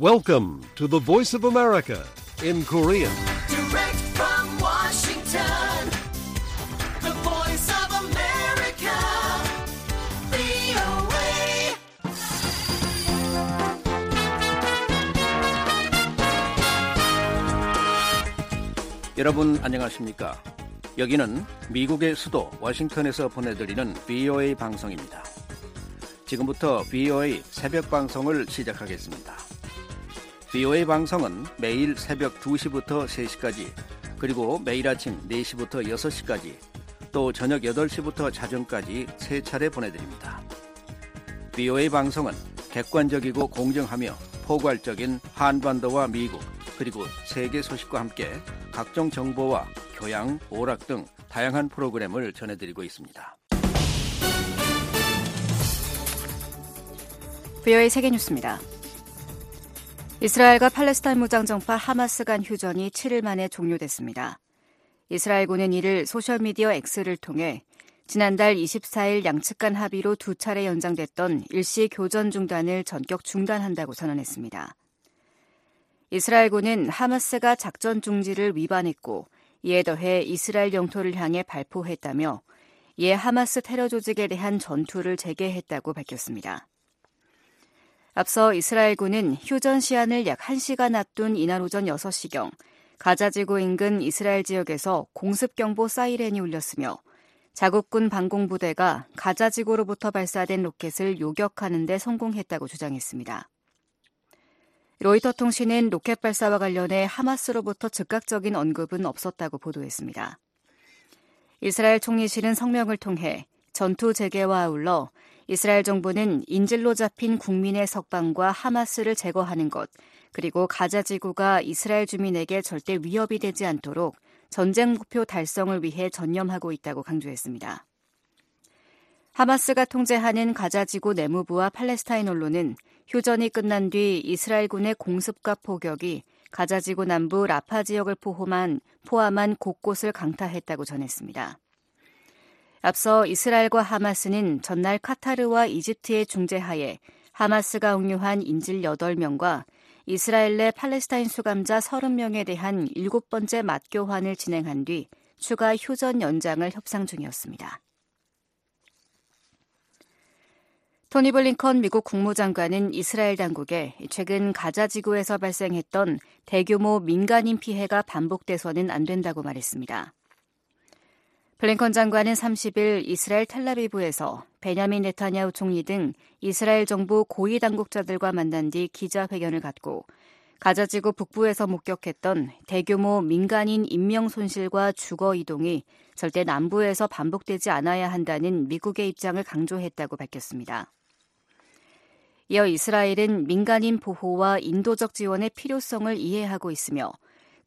Welcome to the Voice of America in Korean. Direct from Washington, the voice of America, VOA. 여러분 안녕하십니까? 여기는 미국의 수도 워싱턴에서 보내드리는 VOA 방송입니다. 지금부터 VOA 새벽 방송을 시작하겠습니다. VOA 방송은 매일 새벽 2시부터 3시까지 그리고 매일 아침 4시부터 6시까지 또 저녁 8시부터 자정까지 세 차례 보내드립니다. VOA 방송은 객관적이고 공정하며 포괄적인 한반도와 미국 그리고 세계 소식과 함께 각종 정보와 교양, 오락 등 다양한 프로그램을 전해드리고 있습니다. VOA 세계뉴스입니다. 이스라엘과 팔레스타인 무장정파 하마스 간 휴전이 7일 만에 종료됐습니다. 이스라엘군은 이를 소셜미디어 X를 통해 지난달 24일 양측 간 합의로 두 차례 연장됐던 일시 교전 중단을 전격 중단한다고 선언했습니다. 이스라엘군은 하마스가 작전 중지를 위반했고 이에 더해 이스라엘 영토를 향해 발포했다며 이에 하마스 테러 조직에 대한 전투를 재개했다고 밝혔습니다. 앞서 이스라엘군은 휴전 시한을 약 1시간 앞둔 이날 오전 6시경 가자지구 인근 이스라엘 지역에서 공습경보 사이렌이 울렸으며 자국군 방공부대가 가자지구로부터 발사된 로켓을 요격하는 데 성공했다고 주장했습니다. 로이터 통신은 로켓 발사와 관련해 하마스로부터 즉각적인 언급은 없었다고 보도했습니다. 이스라엘 총리실은 성명을 통해 전투 재개와 아울러 이스라엘 정부는 인질로 잡힌 국민의 석방과 하마스를 제거하는 것, 그리고 가자 지구가 이스라엘 주민에게 절대 위협이 되지 않도록 전쟁 목표 달성을 위해 전념하고 있다고 강조했습니다. 하마스가 통제하는 가자 지구 내무부와 팔레스타인 언론은 휴전이 끝난 뒤 이스라엘군의 공습과 포격이 가자 지구 남부 라파 지역을 포함한, 포함한 곳곳을 강타했다고 전했습니다. 앞서 이스라엘과 하마스는 전날 카타르와 이집트의 중재하에 하마스가 옹류한 인질 8명과 이스라엘 내 팔레스타인 수감자 30명에 대한 일곱 번째 맞교환을 진행한 뒤 추가 휴전 연장을 협상 중이었습니다. 토니 블링컨 미국 국무장관은 이스라엘 당국에 최근 가자 지구에서 발생했던 대규모 민간인 피해가 반복돼서는 안 된다고 말했습니다. 블링컨 장관은 30일 이스라엘 텔라비브에서 베냐민 네타냐후 총리 등 이스라엘 정부 고위 당국자들과 만난 뒤 기자회견을 갖고 가자지구 북부에서 목격했던 대규모 민간인 인명 손실과 주거 이동이 절대 남부에서 반복되지 않아야 한다는 미국의 입장을 강조했다고 밝혔습니다. 이어 이스라엘은 민간인 보호와 인도적 지원의 필요성을 이해하고 있으며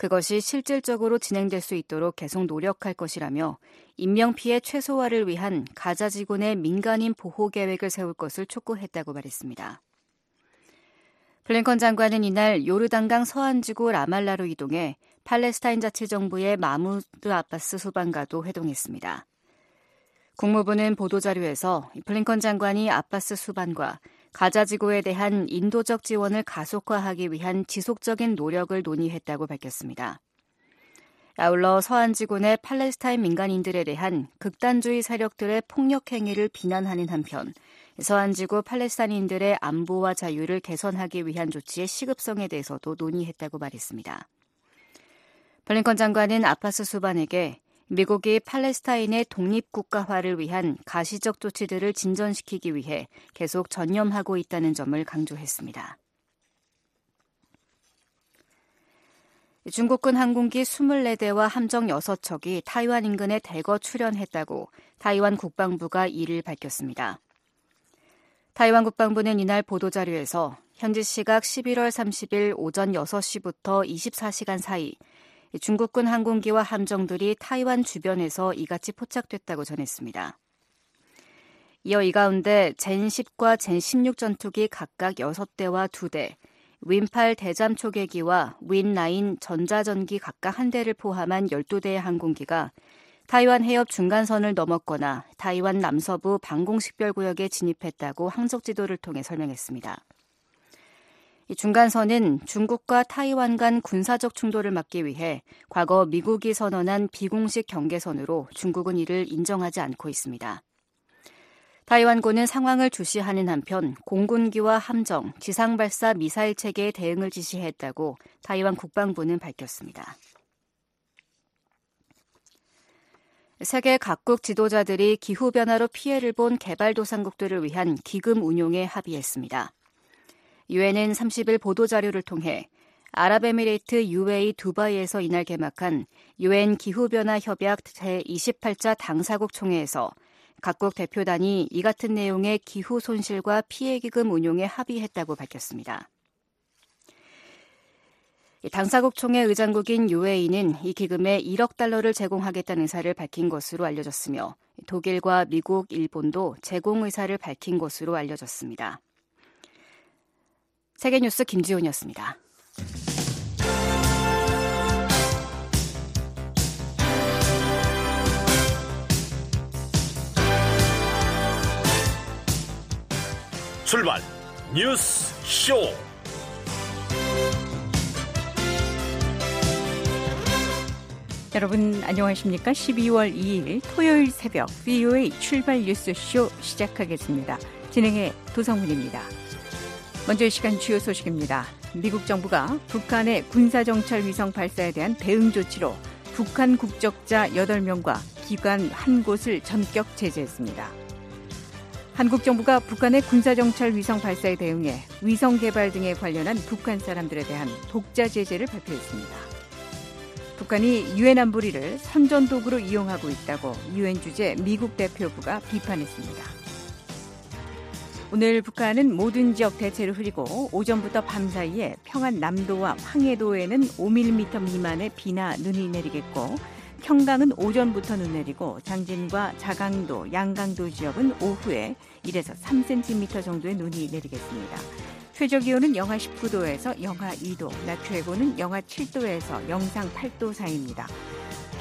그것이 실질적으로 진행될 수 있도록 계속 노력할 것이라며 인명 피해 최소화를 위한 가자 지군의 민간인 보호 계획을 세울 것을 촉구했다고 말했습니다. 블링컨 장관은 이날 요르단강 서안지구 라말라로 이동해 팔레스타인 자치정부의 마무드 아바스 수반과도 회동했습니다. 국무부는 보도자료에서 블링컨 장관이 아바스 수반과 가자 지구에 대한 인도적 지원을 가속화하기 위한 지속적인 노력을 논의했다고 밝혔습니다. 아울러 서한지군의 팔레스타인 민간인들에 대한 극단주의 세력들의 폭력 행위를 비난하는 한편 서한 지구 팔레스타인들의 안보와 자유를 개선하기 위한 조치의 시급성에 대해서도 논의했다고 말했습니다. 블링컨 장관은 아파스 수반에게 미국이 팔레스타인의 독립국가화를 위한 가시적 조치들을 진전시키기 위해 계속 전념하고 있다는 점을 강조했습니다. 중국군 항공기 24대와 함정 6척이 타이완 인근에 대거 출현했다고 타이완 국방부가 이를 밝혔습니다. 타이완 국방부는 이날 보도자료에서 현지 시각 11월 30일 오전 6시부터 24시간 사이 중국군 항공기와 함정들이 타이완 주변에서 이같이 포착됐다고 전했습니다. 이어 이 가운데 젠10과 젠16 전투기 각각 6대와 2대, 윈8 대잠 초계기와 윈9 전자전기 각각 한 대를 포함한 12대의 항공기가 타이완 해협 중간선을 넘었거나 타이완 남서부 방공식별구역에 진입했다고 항적 지도를 통해 설명했습니다. 중간선은 중국과 타이완 간 군사적 충돌을 막기 위해 과거 미국이 선언한 비공식 경계선으로 중국은 이를 인정하지 않고 있습니다. 타이완군은 상황을 주시하는 한편 공군기와 함정, 지상발사 미사일 체계에 대응을 지시했다고 타이완 국방부는 밝혔습니다. 세계 각국 지도자들이 기후변화로 피해를 본 개발도상국들을 위한 기금 운용에 합의했습니다. 유엔은 30일 보도자료를 통해 아랍에미레이트 UAE 두바이에서 이날 개막한 유엔 기후변화 협약 제28자 당사국 총회에서 각국 대표단이 이 같은 내용의 기후 손실과 피해 기금 운용에 합의했다고 밝혔습니다. 당사국 총회 의장국인 UAE는 이 기금에 1억 달러를 제공하겠다는 의사를 밝힌 것으로 알려졌으며 독일과 미국, 일본도 제공 의사를 밝힌 것으로 알려졌습니다. 세계뉴스 김지훈이었습니다. 출발 뉴스 쇼 여러분 안녕하십니까? 12월 2일 토요일 새벽 VOA 출발 뉴스 쇼 시작하겠습니다. 진행의 도성문입니다. 먼저 이 시간 주요 소식입니다. 미국 정부가 북한의 군사정찰 위성 발사에 대한 대응 조치로 북한 국적자 8명과 기관 한 곳을 전격 제재했습니다. 한국 정부가 북한의 군사정찰 위성 발사에 대응해 위성 개발 등에 관련한 북한 사람들에 대한 독자 제재를 발표했습니다. 북한이 유엔 안보리를 선전도구로 이용하고 있다고 유엔 주재 미국 대표부가 비판했습니다. 오늘 북한은 모든 지역 대체로 흐리고 오전부터 밤 사이에 평안 남도와 황해도에는 5mm 미만의 비나 눈이 내리겠고 평강은 오전부터 눈 내리고 장진과 자강도, 양강도 지역은 오후에 1에서 3cm 정도의 눈이 내리겠습니다. 최저 기온은 영하 19도에서 영하 2도, 낮 최고는 영하 7도에서 영상 8도 사이입니다.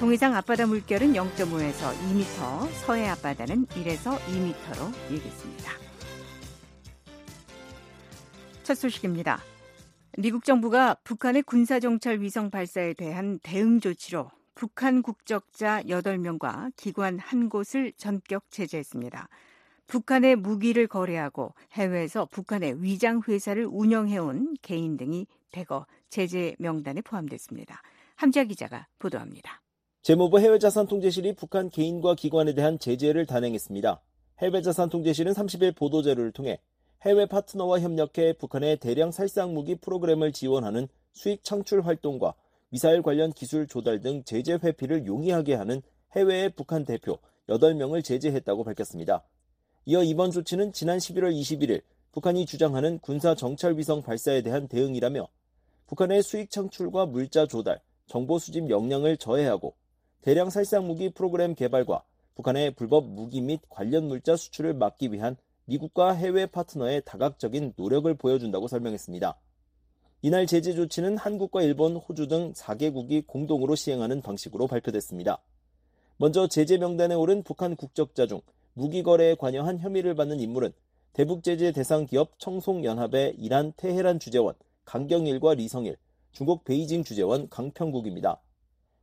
동해상 앞바다 물결은 0.5에서 2m, 서해 앞바다는 1에서 2m로 일겠습니다. 첫 소식입니다. 미국 정부가 북한의 군사정찰 위성 발사에 대한 대응 조치로 북한 국적자 8명과 기관 한 곳을 전격 제재했습니다. 북한의 무기를 거래하고 해외에서 북한의 위장 회사를 운영해온 개인 등이 대거 제재 명단에 포함됐습니다. 함자 기자가 보도합니다. 재무부 해외자산통제실이 북한 개인과 기관에 대한 제재를 단행했습니다. 해외자산통제실은 30일 보도자료를 통해 해외 파트너와 협력해 북한의 대량 살상 무기 프로그램을 지원하는 수익 창출 활동과 미사일 관련 기술 조달 등 제재 회피를 용이하게 하는 해외의 북한 대표 8명을 제재했다고 밝혔습니다. 이어 이번 조치는 지난 11월 21일 북한이 주장하는 군사 정찰 위성 발사에 대한 대응이라며 북한의 수익 창출과 물자 조달, 정보 수집 역량을 저해하고 대량 살상 무기 프로그램 개발과 북한의 불법 무기 및 관련 물자 수출을 막기 위한 미국과 해외 파트너의 다각적인 노력을 보여준다고 설명했습니다. 이날 제재 조치는 한국과 일본, 호주 등 4개국이 공동으로 시행하는 방식으로 발표됐습니다. 먼저 제재 명단에 오른 북한 국적자 중 무기 거래에 관여한 혐의를 받는 인물은 대북 제재 대상 기업 청송연합의 이란 테헤란 주재원 강경일과 리성일, 중국 베이징 주재원 강평국입니다.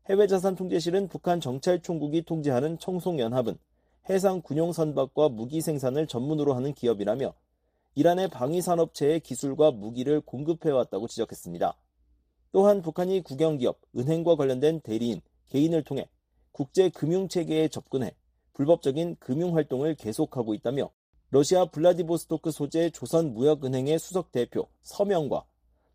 해외자산통제실은 북한 정찰총국이 통제하는 청송연합은 해상 군용 선박과 무기 생산을 전문으로 하는 기업이라며 이란의 방위 산업체의 기술과 무기를 공급해왔다고 지적했습니다. 또한 북한이 국영기업, 은행과 관련된 대리인, 개인을 통해 국제 금융체계에 접근해 불법적인 금융활동을 계속하고 있다며 러시아 블라디보스토크 소재 조선무역은행의 수석 대표 서명과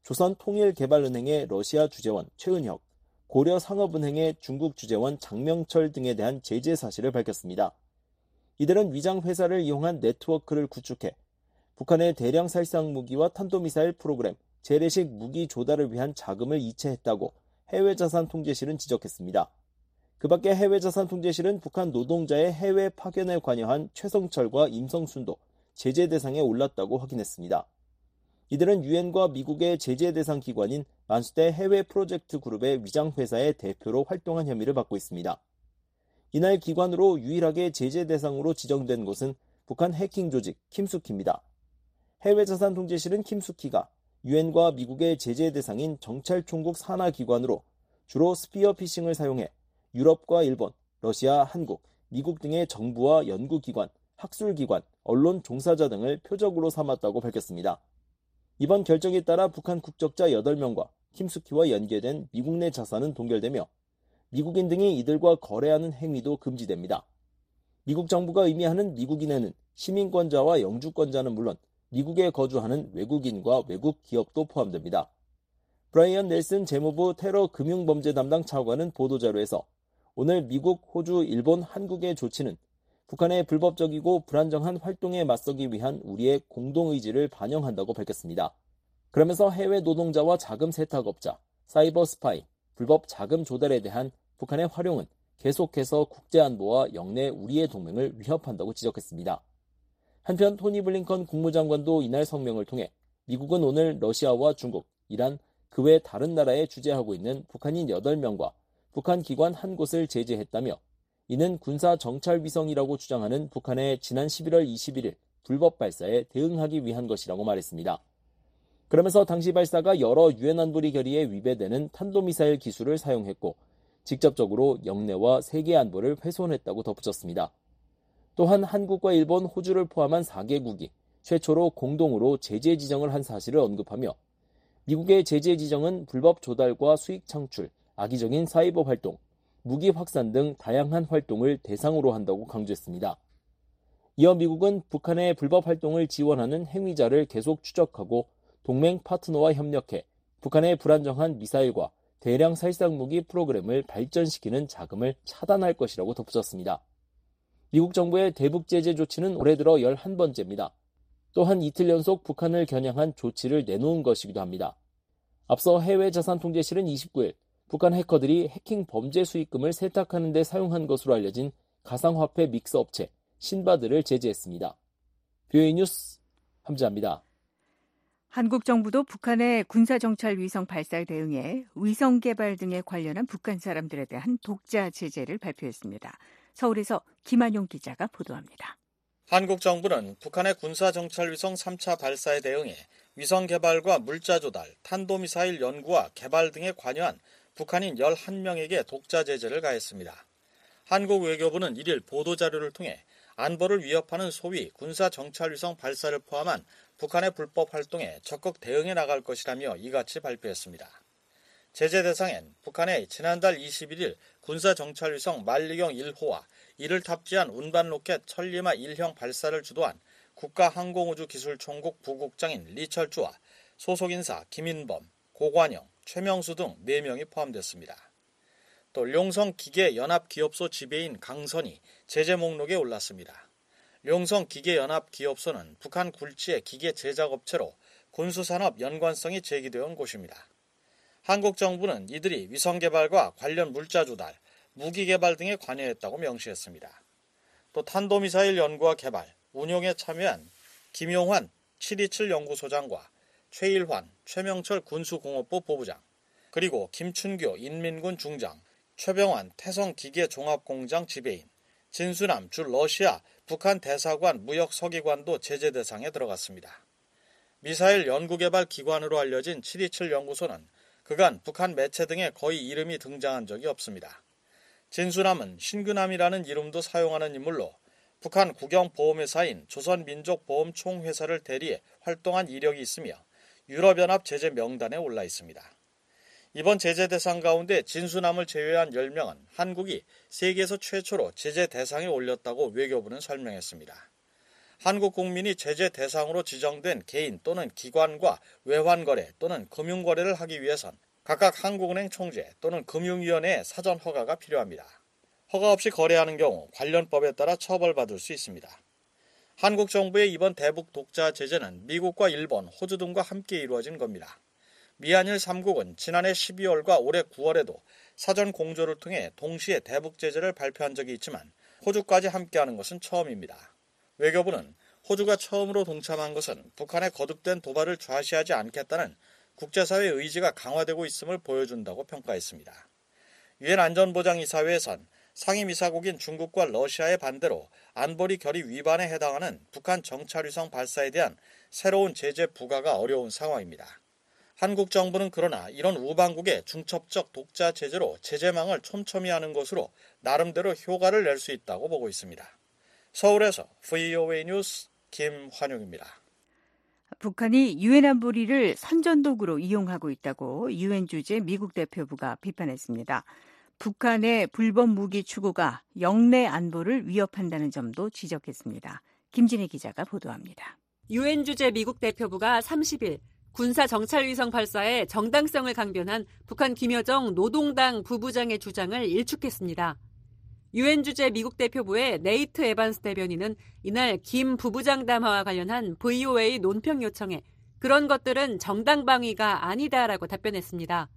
조선통일개발은행의 러시아 주재원 최은혁, 고려상업은행의 중국 주재원 장명철 등에 대한 제재 사실을 밝혔습니다. 이들은 위장 회사를 이용한 네트워크를 구축해 북한의 대량 살상 무기와 탄도미사일 프로그램, 재래식 무기 조달을 위한 자금을 이체했다고 해외 자산 통제실은 지적했습니다. 그 밖에 해외 자산 통제실은 북한 노동자의 해외 파견에 관여한 최성철과 임성순도 제재 대상에 올랐다고 확인했습니다. 이들은 유엔과 미국의 제재 대상 기관인 만수대 해외 프로젝트 그룹의 위장 회사의 대표로 활동한 혐의를 받고 있습니다. 이날 기관으로 유일하게 제재 대상으로 지정된 곳은 북한 해킹 조직 킴수키입니다. 해외 자산 통제실은 킴수키가 유엔과 미국의 제재 대상인 정찰총국 산하 기관으로 주로 spear phishing을 사용해 유럽과 일본, 러시아, 한국, 미국 등의 정부와 연구기관, 학술기관, 언론 종사자 등을 표적으로 삼았다고 밝혔습니다. 이번 결정에 따라 북한 국적자 8명과 김숙희와 연계된 미국 내 자산은 동결되며 미국인 등이 이들과 거래하는 행위도 금지됩니다. 미국 정부가 의미하는 미국인에는 시민권자와 영주권자는 물론 미국에 거주하는 외국인과 외국 기업도 포함됩니다. 브라이언 넬슨 재무부 테러 금융범죄 담당 차관은 보도자료에서 오늘 미국, 호주, 일본, 한국의 조치는 북한의 불법적이고 불안정한 활동에 맞서기 위한 우리의 공동 의지를 반영한다고 밝혔습니다. 그러면서 해외 노동자와 자금 세탁업자, 사이버 스파이, 불법 자금 조달에 대한 북한의 활용은 계속해서 국제안보와 영내 우리의 동맹을 위협한다고 지적했습니다. 한편 토니 블링컨 국무장관도 이날 성명을 통해 미국은 오늘 러시아와 중국, 이란, 그 외 다른 나라에 주재하고 있는 북한인 8명과 북한 기관 한 곳을 제재했다며 이는 군사 정찰 위성이라고 주장하는 북한의 지난 11월 21일 불법 발사에 대응하기 위한 것이라고 말했습니다. 그러면서 당시 발사가 여러 유엔 안보리 결의에 위배되는 탄도미사일 기술을 사용했고 직접적으로 영내와 세계 안보를 훼손했다고 덧붙였습니다. 또한 한국과 일본, 호주를 포함한 4개국이 최초로 공동으로 제재 지정을 한 사실을 언급하며 미국의 제재 지정은 불법 조달과 수익 창출, 악의적인 사이버 활동, 무기 확산 등 다양한 활동을 대상으로 한다고 강조했습니다. 이어 미국은 북한의 불법 활동을 지원하는 행위자를 계속 추적하고 동맹 파트너와 협력해 북한의 불안정한 미사일과 대량 살상 무기 프로그램을 발전시키는 자금을 차단할 것이라고 덧붙였습니다. 미국 정부의 대북 제재 조치는 올해 들어 11번째입니다. 또한 이틀 연속 북한을 겨냥한 조치를 내놓은 것이기도 합니다. 앞서 해외 자산 통제실은 29일 북한 해커들이 해킹 범죄 수익금을 세탁하는 데 사용한 것으로 알려진 가상화폐 믹스 업체 신바드를 제재했습니다. 뷰이 뉴스 함지합니다. 한국 정부도 북한의 군사정찰 위성 발사에 대응해 위성 개발 등에 관련한 북한 사람들에 대한 독자 제재를 발표했습니다. 서울에서 김한용 기자가 보도합니다. 한국 정부는 북한의 군사정찰 위성 3차 발사에 대응해 위성 개발과 물자 조달, 탄도미사일 연구와 개발 등에 관여한 북한인 11명에게 독자 제재를 가했습니다. 한국 외교부는 1일 보도자료를 통해 안보를 위협하는 소위 군사정찰위성 발사를 포함한 북한의 불법 활동에 적극 대응해 나갈 것이라며 이같이 발표했습니다. 제재 대상엔 북한의 지난달 21일 군사정찰위성 만리경 1호와 이를 탑재한 운반 로켓 천리마 1형 발사를 주도한 국가항공우주기술총국 부국장인 리철주와 소속 인사 김인범, 고관영, 최명수 등 4명이 포함됐습니다. 또 룡성 기계연합기업소 지배인 강선이 제재 목록에 올랐습니다. 용성 기계연합기업소는 북한 굴지의 기계 제작업체로 군수산업 연관성이 제기되어 온 곳입니다. 한국 정부는 이들이 위성 개발과 관련 물자 조달, 무기 개발 등에 관여했다고 명시했습니다. 또 탄도미사일 연구와 개발, 운용에 참여한 김용환 727 연구소장과 최일환, 최명철 군수공업부 보부장, 그리고 김춘교 인민군 중장, 최병환 태성기계종합공장 지배인, 진수남 주 러시아 북한 대사관 무역 서기관도 제재 대상에 들어갔습니다. 미사일 연구개발 기관으로 알려진 727 연구소는 그간 북한 매체 등에 거의 이름이 등장한 적이 없습니다. 진수남은 신규남이라는 이름도 사용하는 인물로 북한 국영보험회사인 조선민족보험총회사를 대리해 활동한 이력이 있으며 유럽연합 제재 명단에 올라 있습니다. 이번 제재 대상 가운데 진수남을 제외한 10명은 한국이 세계에서 최초로 제재 대상에 올렸다고 외교부는 설명했습니다. 한국 국민이 제재 대상으로 지정된 개인 또는 기관과 외환거래 또는 금융거래를 하기 위해선 각각 한국은행 총재 또는 금융위원회의 사전 허가가 필요합니다. 허가 없이 거래하는 경우 관련법에 따라 처벌받을 수 있습니다. 한국 정부의 이번 대북 독자 제재는 미국과 일본, 호주 등과 함께 이루어진 겁니다. 미한일 3국은 지난해 12월과 올해 9월에도 사전 공조를 통해 동시에 대북 제재를 발표한 적이 있지만 호주까지 함께하는 것은 처음입니다. 외교부는 호주가 처음으로 동참한 것은 북한의 거듭된 도발을 좌시하지 않겠다는 국제사회의 의지가 강화되고 있음을 보여준다고 평가했습니다. 유엔 안전보장이사회에선 상임이사국인 중국과 러시아의 반대로 안보리 결의 위반에 해당하는 북한 정찰위성 발사에 대한 새로운 제재 부과가 어려운 상황입니다. 한국 정부는 그러나 이런 우방국의 중첩적 독자 체제로 제재망을 촘촘히 하는 것으로 나름대로 효과를 낼 수 있다고 보고 있습니다. 서울에서 VOA 뉴스 김환용입니다. 북한이 유엔 안보리를 선전도구로 이용하고 있다고 유엔 주재 미국 대표부가 비판했습니다. 북한의 불법 무기 추구가 영내 안보를 위협한다는 점도 지적했습니다. 김진혜 기자가 보도합니다. 유엔 주재 미국 대표부가 30일 군사 정찰 위성 발사의 정당성을 강변한 북한 김여정 노동당 부부장의 주장을 일축했습니다. 유엔 주재 미국 대표부의 네이트 에반스 대변인은 이날 김 부부장 담화와 관련한 VOA 논평 요청에 그런 것들은 정당 방위가 아니다라고 답변했습니다.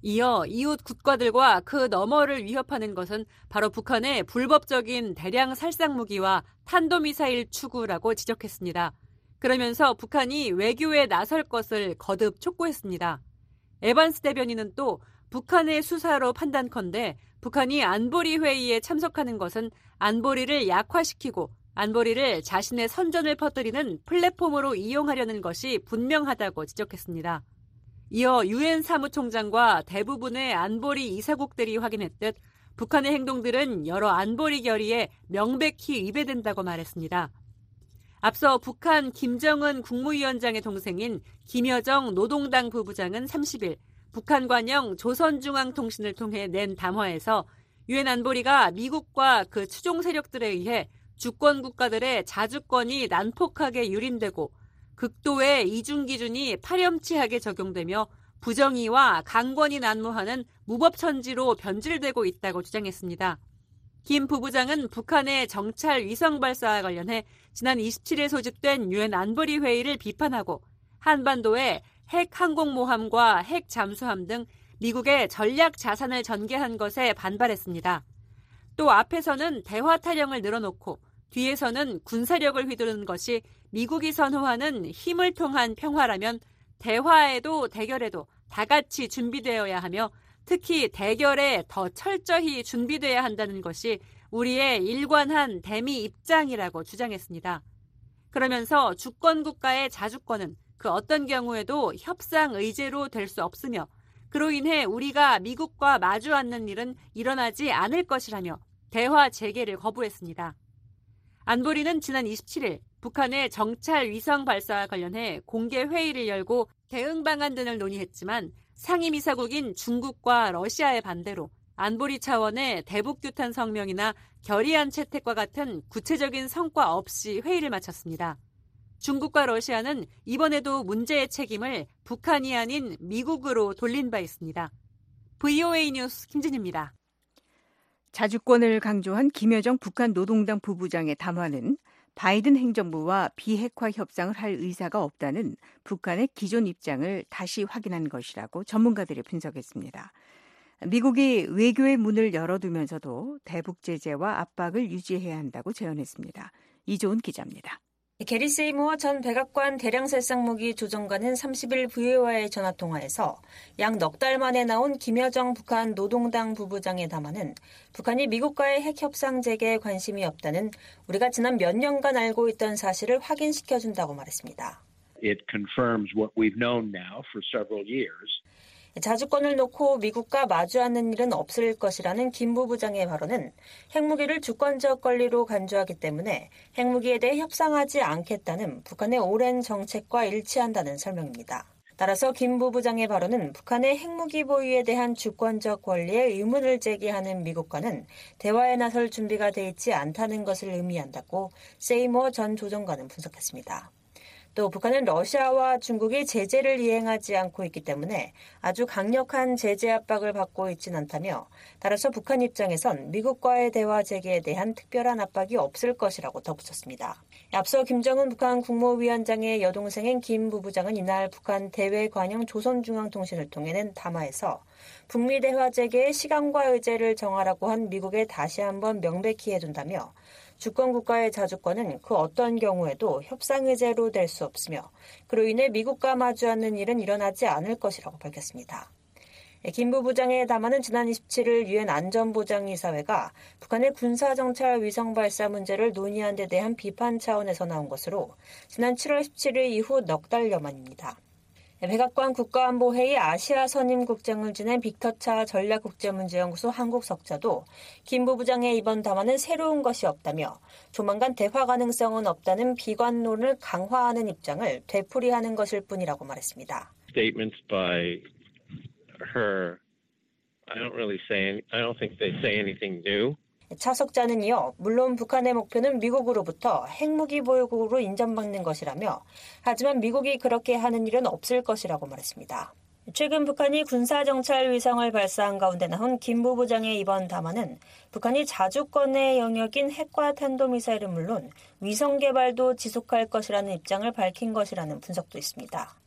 이어 이웃 국가들과 그 너머를 위협하는 것은 바로 북한의 불법적인 대량 살상 무기와 탄도미사일 추구라고 지적했습니다. 그러면서 북한이 외교에 나설 것을 거듭 촉구했습니다. 에반스 대변인은 또 북한의 수사로 판단컨대 북한이 안보리 회의에 참석하는 것은 안보리를 약화시키고 안보리를 자신의 선전을 퍼뜨리는 플랫폼으로 이용하려는 것이 분명하다고 지적했습니다. 이어 유엔 사무총장과 대부분의 안보리 이사국들이 확인했듯 북한의 행동들은 여러 안보리 결의에 명백히 위배된다고 말했습니다. 앞서 북한 김정은 국무위원장의 동생인 김여정 노동당 부부장은 30일 북한 관영 조선중앙통신을 통해 낸 담화에서 유엔 안보리가 미국과 그 추종 세력들에 의해 주권 국가들의 자주권이 난폭하게 유린되고 극도의 이중 기준이 파렴치하게 적용되며 부정의와 강권이 난무하는 무법천지로 변질되고 있다고 주장했습니다. 김 부부장은 북한의 정찰 위성 발사와 관련해 지난 27일 소집된 유엔 안보리 회의를 비판하고 한반도에 핵 항공모함과 핵 잠수함 등 미국의 전략 자산을 전개한 것에 반발했습니다. 또 앞에서는 대화 타령을 늘어놓고 뒤에서는 군사력을 휘두르는 것이 미국이 선호하는 힘을 통한 평화라면 대화에도 대결에도 다 같이 준비되어야 하며 특히 대결에 더 철저히 준비돼야 한다는 것이 우리의 일관한 대미 입장이라고 주장했습니다. 그러면서 주권 국가의 자주권은 그 어떤 경우에도 협상 의제로 될 수 없으며 그로 인해 우리가 미국과 마주 앉는 일은 일어나지 않을 것이라며 대화 재개를 거부했습니다. 안보리는 지난 27일 북한의 정찰 위성 발사와 관련해 공개 회의를 열고 대응 방안 등을 논의했지만 상임이사국인 중국과 러시아의 반대로 안보리 차원의 대북규탄 성명이나 결의안 채택과 같은 구체적인 성과 없이 회의를 마쳤습니다. 중국과 러시아는 이번에도 문제의 책임을 북한이 아닌 미국으로 돌린 바 있습니다. VOA 뉴스 김진입니다. 자주권을 강조한 김여정 북한 노동당 부부장의 담화는 바이든 행정부와 비핵화 협상을 할 의사가 없다는 북한의 기존 입장을 다시 확인한 것이라고 전문가들이 분석했습니다. 미국이 외교의 문을 열어두면서도 대북 제재와 압박을 유지해야 한다고 제언했습니다. 이조은 기자입니다. 게리 세이모어 전 백악관 대량살상무기 조정관은 30일 VOA의 전화통화에서 약 넉 달 만에 나온 김여정 북한 노동당 부부장의 담화는 북한이 미국과의 핵 협상 재개에 관심이 없다는 우리가 지난 몇 년간 알고 있던 사실을 확인시켜준다고 말했습니다. It confirms what we've known now for several years. 자주권을 놓고 미국과 마주 앉는 일은 없을 것이라는 김 부부장의 발언은 핵무기를 주권적 권리로 간주하기 때문에 핵무기에 대해 협상하지 않겠다는 북한의 오랜 정책과 일치한다는 설명입니다. 따라서 김 부부장의 발언은 북한의 핵무기 보유에 대한 주권적 권리에 의문을 제기하는 미국과는 대화에 나설 준비가 돼 있지 않다는 것을 의미한다고 세이모 전 조정관은 분석했습니다. 또 북한은 러시아와 중국이 제재를 이행하지 않고 있기 때문에 아주 강력한 제재 압박을 받고 있진 않다며 따라서 북한 입장에선 미국과의 대화 재개에 대한 특별한 압박이 없을 것이라고 덧붙였습니다. 앞서 김정은 북한 국무위원장의 여동생인 김 부부장은 이날 북한 대외 관영 조선중앙통신을 통해 낸 담화에서 북미 대화 재개의 시간과 의제를 정하라고 한 미국에 다시 한번 명백히 해둔다며 주권 국가의 자주권은 그 어떤 경우에도 협상 의제로 될 수 없으며 그로 인해 미국과 마주하는 일은 일어나지 않을 것이라고 밝혔습니다. 김 부 부장의 담화는 지난 27일 유엔 안전보장이사회가 북한의 군사정찰 위성 발사 문제를 논의한 데 대한 비판 차원에서 나온 것으로 지난 7월 17일 이후 넉 달여 만입니다. 백악관 국가안보회의 아시아 선임국장을 지낸 빅터차 전략국제문제연구소 한국석자도 김 부부장의 이번 담화는 새로운 것이 없다며 조만간 대화 가능성은 없다는 비관론을 강화하는 입장을 되풀이하는 것일 뿐이라고 말했습니다. I don't really say, I don't think they say anything new. 차석자는 이어 물론 북한의 목표는 미국으로부터 핵무기 보유국으로 인정받는 것이라며 하지만 미국이 그렇게 하는 일은 없을 것이라고 말했습니다. 최근 북한이 군사정찰 위성을 발사한 가운데 나온 김 부부장의 이번 담화는 북한이 자주권의 영역인 핵과 탄도미사일은 물론 위성 개발도 지속할 것이라는 입장을 밝힌 것이라는 분석도 있습니다.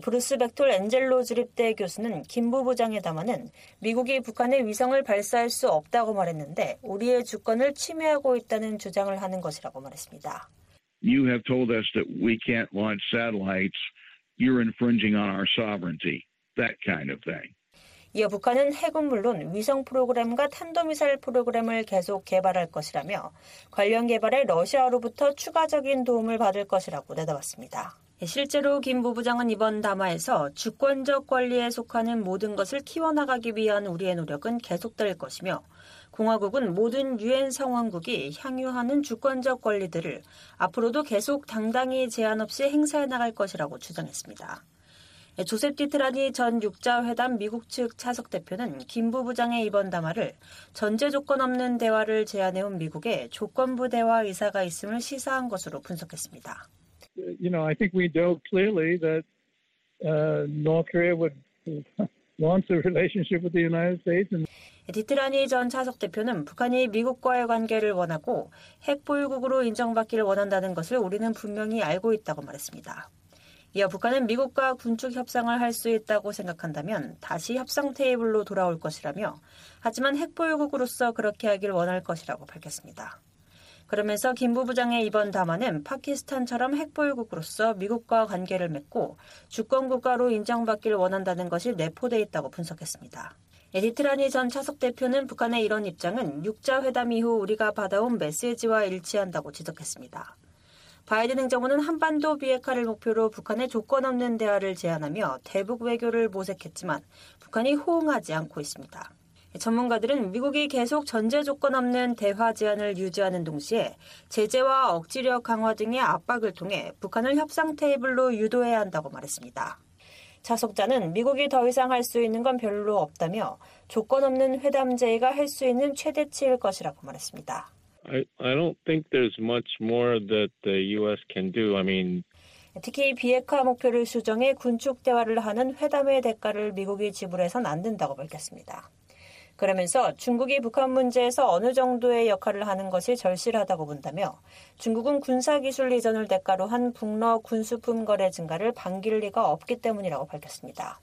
브루스 벡톨 엔젤로 주립대 교수는 김 부부장의 담화는 미국이 북한의 위성을 발사할 수 없다고 말했는데 우리의 주권을 침해하고 있다는 주장을 하는 것이라고 말했습니다. You have told us that we can't launch satellites. You're infringing on our sovereignty. That kind of thing. 이어 북한은 핵은 물론 위성 프로그램과 탄도미사일 프로그램을 계속 개발할 것이라며 관련 개발에 러시아로부터 추가적인 도움을 받을 것이라고 내다봤습니다. 실제로 김 부부장은 이번 담화에서 주권적 권리에 속하는 모든 것을 키워나가기 위한 우리의 노력은 계속될 것이며 공화국은 모든 유엔 성원국이 향유하는 주권적 권리들을 앞으로도 계속 당당히 제한 없이 행사해 나갈 것이라고 주장했습니다. 조셉 디트라니 전 육자회담 미국 측 차석 대표는 김 부부장의 이번 담화를 전제 조건 없는 대화를 제안해온 미국의 조건부 대화 의사가 있음을 시사한 것으로 분석했습니다. You know, I think we know clearly that uh, North Korea would want a relationship with the United States. And 디트라니 전 차석 대표는 북한이 미국과의 관계를 원하고 핵 보유국으로 인정받기를 원한다는 것을 우리는 분명히 알고 있다고 말했습니다. 이어 북한은 미국과 군축 협상을 할 수 있다고 생각한다면 다시 협상 테이블로 돌아올 것이라며 하지만 핵 보유국으로서 그렇게 하길 원할 것이라고 밝혔습니다. 그러면서 김 부부장의 이번 담화는 파키스탄처럼 핵보유국으로서 미국과 관계를 맺고 주권 국가로 인정받기를 원한다는 것이 내포돼 있다고 분석했습니다. 에디트라니 전 차석 대표는 북한의 이런 입장은 육자 회담 이후 우리가 받아온 메시지와 일치한다고 지적했습니다. 바이든 행정부는 한반도 비핵화를 목표로 북한의 조건 없는 대화를 제안하며 대북 외교를 모색했지만 북한이 호응하지 않고 있습니다. 전문가들은 미국이 계속 전제 조건 없는 대화 제안을 유지하는 동시에 제재와 억지력 강화 등의 압박을 통해 북한을 협상 테이블로 유도해야 한다고 말했습니다. 차석자는 미국이 더 이상 할 수 있는 건 별로 없다며 조건 없는 회담 제의가 할 수 있는 최대치일 것이라고 말했습니다. I, I don't think there's much more that the U.S. can do. I mean, 특히 비핵화 목표를 수정해 군축 대화를 하는 회담의 대가를 미국이 지불해선 안 된다고 밝혔습니다. 그러면서 중국이 북한 문제에서 어느 정도의 역할을 하는 것이 절실하다고 본다며 중국은 군사기술 이전을 대가로 한 북러 군수품 거래 증가를 반길 리가 없기 때문이라고 밝혔습니다.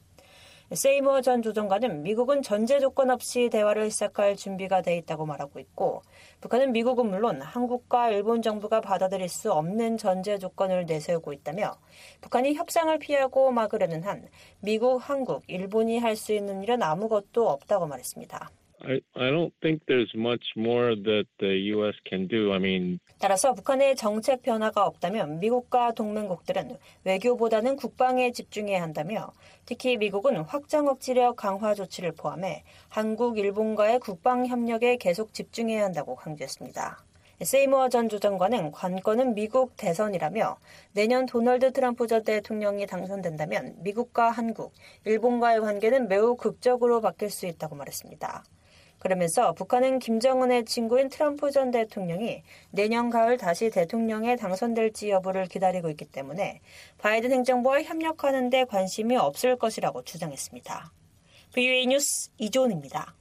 세이머 전 조정관은 미국은 전제 조건 없이 대화를 시작할 준비가 돼 있다고 말하고 있고 북한은 미국은 물론 한국과 일본 정부가 받아들일 수 없는 전제 조건을 내세우고 있다며 북한이 협상을 피하고 막으려는 한 미국, 한국, 일본이 할 수 있는 일은 아무것도 없다고 말했습니다. I, I don't think there's much more that the U.S. can do. I mean, 따라서 북한의 정책 변화가 없다면 미국과 동맹국들은 외교보다는 국방에 집중해야 한다며 특히 미국은 확장 억지력 강화 조치를 포함해 한국, 일본과의 국방 협력에 계속 집중해야 한다고 강조했습니다. 세이머어 전 조정관은 관건은 미국 대선이라며 내년 도널드 트럼프 전 대통령이 당선된다면 미국과 한국, 일본과의 관계는 매우 극적으로 바뀔 수 있다고 말했습니다. 그러면서 북한은 김정은의 친구인 트럼프 전 대통령이 내년 가을 다시 대통령에 당선될지 여부를 기다리고 있기 때문에 바이든 행정부와 협력하는 데 관심이 없을 것이라고 주장했습니다. VOA 뉴스 이조은입니다.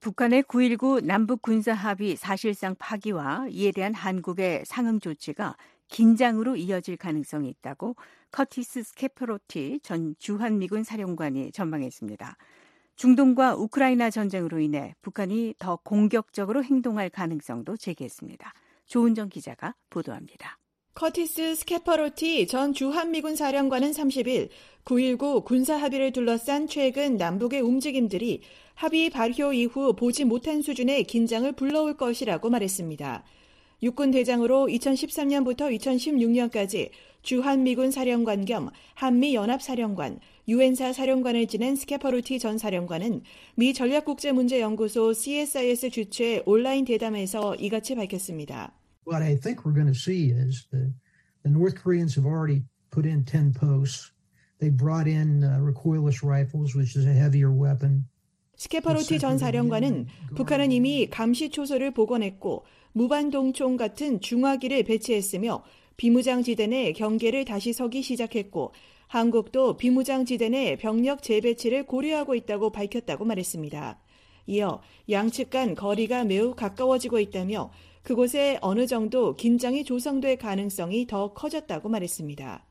북한의 9.19 남북 군사 합의 사실상 파기와 이에 대한 한국의 상응 조치가 긴장으로 이어질 가능성이 있다고 커티스 스캐퍼로티 전 주한미군 사령관이 전망했습니다. 중동과 우크라이나 전쟁으로 인해 북한이 더 공격적으로 행동할 가능성도 제기했습니다. 조은정 기자가 보도합니다. 커티스 스캐퍼로티 전 주한미군 사령관은 30일 9.19 군사 합의를 둘러싼 최근 남북의 움직임들이 합의 발효 이후 보지 못한 수준의 긴장을 불러올 것이라고 말했습니다. 육군 대장으로 2013년부터 2016년까지 주한미군 사령관 겸 한미연합사령관, 유엔사 사령관을 지낸 스케퍼루티 전 사령관은 미 전략국제문제연구소 CSIS 주최 온라인 대담에서 이같이 밝혔습니다. What I think we're going to see is the, the North Koreans have already put in 10 posts. They brought in uh, recoilless rifles, which is a heavier weapon. 스케퍼로티 전 사령관은 북한은 이미 감시 초소를 복원했고 무반동총 같은 중화기를 배치했으며 비무장지대 내 경계를 다시 서기 시작했고 한국도 비무장지대 내 병력 재배치를 고려하고 있다고 밝혔다고 말했습니다. 이어 양측 간 거리가 매우 가까워지고 있다며 그곳에 어느 정도 긴장이 조성될 가능성이 더 커졌다고 말했습니다.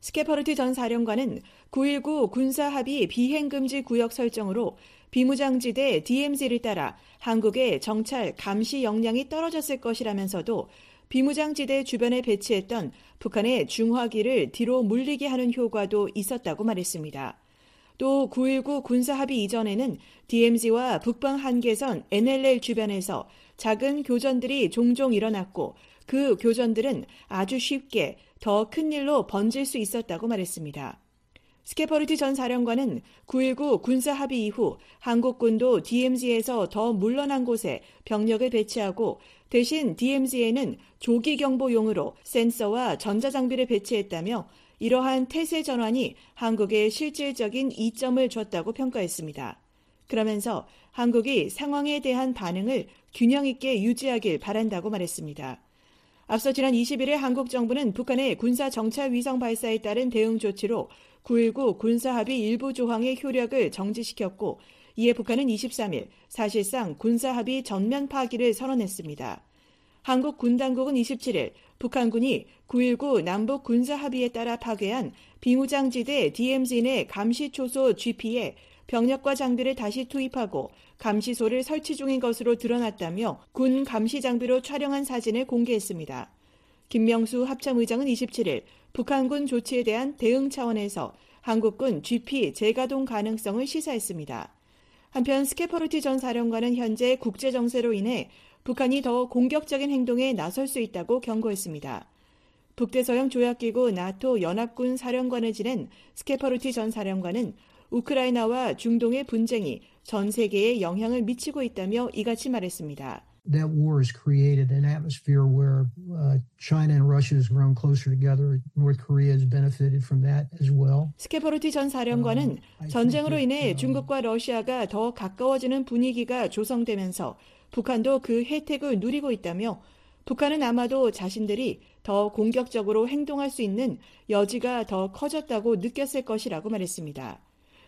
스케퍼르티 전 사령관은 9.19 군사합의 비행금지 구역 설정으로 비무장지대 DMZ를 따라 한국의 정찰 감시 역량이 떨어졌을 것이라면서도 비무장지대 주변에 배치했던 북한의 중화기를 뒤로 물리게 하는 효과도 있었다고 말했습니다. 또 9.19 군사합의 이전에는 DMZ와 북방 한계선 NLL 주변에서 작은 교전들이 종종 일어났고 그 교전들은 아주 쉽게 더 큰 일로 번질 수 있었다고 말했습니다. 스캐퍼로티 전 사령관은 9.19 군사 합의 이후 한국군도 DMZ에서 더 물러난 곳에 병력을 배치하고 대신 DMZ에는 조기 경보용으로 센서와 전자장비를 배치했다며 이러한 태세 전환이 한국에 실질적인 이점을 줬다고 평가했습니다. 그러면서 한국이 상황에 대한 반응을 균형 있게 유지하길 바란다고 말했습니다. 앞서 지난 20일에 한국 정부는 북한의 군사 정찰 위성 발사에 따른 대응 조치로 9.19 군사합의 일부 조항의 효력을 정지시켰고 이에 북한은 23일 사실상 군사합의 전면 파기를 선언했습니다. 한국 군 당국은 27일 북한군이 9.19 남북 군사합의에 따라 파괴한 비무장지대 DMZ 내 감시초소 GP에 병력과 장비를 다시 투입하고 감시소를 설치 중인 것으로 드러났다며 군 감시 장비로 촬영한 사진을 공개했습니다. 김명수 합참의장은 27일 북한군 조치에 대한 대응 차원에서 한국군 GP 재가동 가능성을 시사했습니다. 한편 스케퍼르티 전 사령관은 현재 국제 정세로 인해 북한이 더 공격적인 행동에 나설 수 있다고 경고했습니다. 북대서양 조약기구 나토 연합군 사령관을 지낸 스캐퍼로티 전 사령관은 우크라이나와 중동의 분쟁이 전 세계에 영향을 미치고 있다며 이같이 말했습니다. That war has created an atmosphere where uh, China and Russia has grown closer together. North Korea has benefited from that as well. 스캐퍼로티 전 사령관은 전쟁으로 인해 중국과 러시아가 더 가까워지는 분위기가 조성되면서 북한도 그 혜택을 누리고 있다며 북한은 아마도 자신들이 더 공격적으로 행동할 수 있는 여지가 더 커졌다고 느꼈을 것이라고 말했습니다.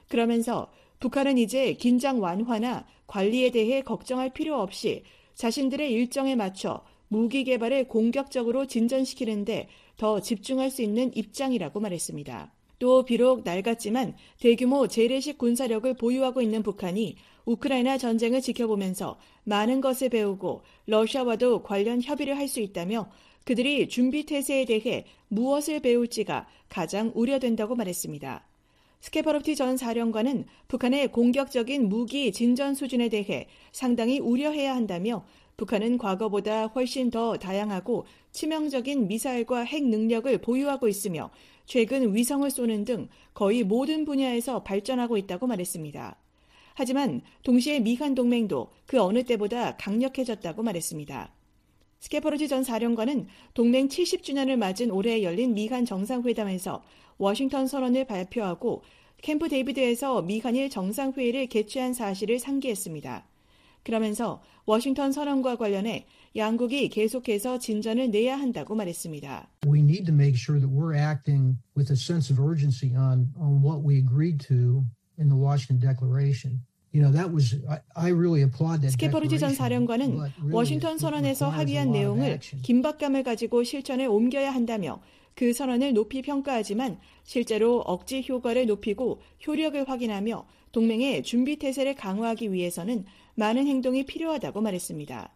그러면서 북한은 이제 긴장 완화나 관리에 대해 걱정할 필요 없이 자신들의 일정에 맞춰 무기 개발을 공격적으로 진전시키는데 더 집중할 수 있는 입장이라고 말했습니다. 또 비록 낡았지만 대규모 재래식 군사력을 보유하고 있는 북한이 우크라이나 전쟁을 지켜보면서 많은 것을 배우고 러시아와도 관련 협의를 할 수 있다며 그들이 준비 태세에 대해 무엇을 배울지가 가장 우려된다고 말했습니다. 스케퍼롭티 전 사령관은 북한의 공격적인 무기 진전 수준에 대해 상당히 우려해야 한다며 북한은 과거보다 훨씬 더 다양하고 치명적인 미사일과 핵 능력을 보유하고 있으며 최근 위성을 쏘는 등 거의 모든 분야에서 발전하고 있다고 말했습니다. 하지만 동시에 미한 동맹도 그 어느 때보다 강력해졌다고 말했습니다. 스캐퍼로티 전 사령관은 동맹 70주년을 맞은 올해 열린 미한 정상회담에서 워싱턴 선언을 발표하고 캠프 데이비드에서 미한일 정상회의를 개최한 사실을 상기했습니다. 그러면서 워싱턴 선언과 관련해 양국이 계속해서 진전을 내야 한다고 말했습니다. We need to make sure that we're acting with a sense of urgency on, on what we agreed to in the Washington Declaration. You know, that was, I, I really applaud that 스캐퍼로티 전 사령관은 워싱턴 선언에서 합의한 내용을 긴박감을 가지고 실천에 옮겨야 한다며 그 선언을 높이 평가하지만 실제로 억지 효과를 높이고 효력을 확인하며 동맹의 준비 태세를 강화하기 위해서는 많은 행동이 필요하다고 말했습니다.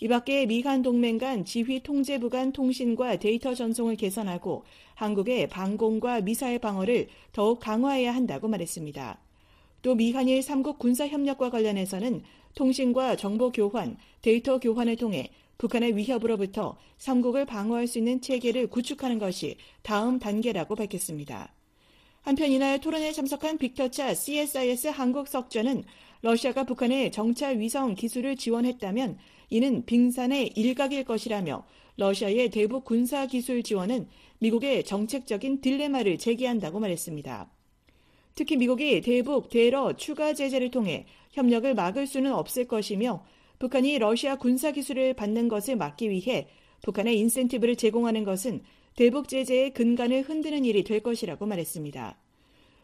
이 밖에 미한 동맹 간 지휘 통제부 간 통신과 데이터 전송을 개선하고 한국의 방공과 미사일 방어를 더욱 강화해야 한다고 말했습니다. 또 미한일 3국 군사 협력과 관련해서는 통신과 정보 교환, 데이터 교환을 통해 북한의 위협으로부터 삼국을 방어할 수 있는 체계를 구축하는 것이 다음 단계라고 밝혔습니다. 한편 이날 토론에 참석한 빅터차 CSIS 한국 석좌는 러시아가 북한의 정찰 위성 기술을 지원했다면 이는 빙산의 일각일 것이라며 러시아의 대북 군사 기술 지원은 미국의 정책적인 딜레마를 제기한다고 말했습니다. 특히 미국이 대북, 대러 추가 제재를 통해 협력을 막을 수는 없을 것이며 북한이 러시아 군사 기술을 받는 것을 막기 위해 북한의 인센티브를 제공하는 것은 대북 제재의 근간을 흔드는 일이 될 것이라고 말했습니다.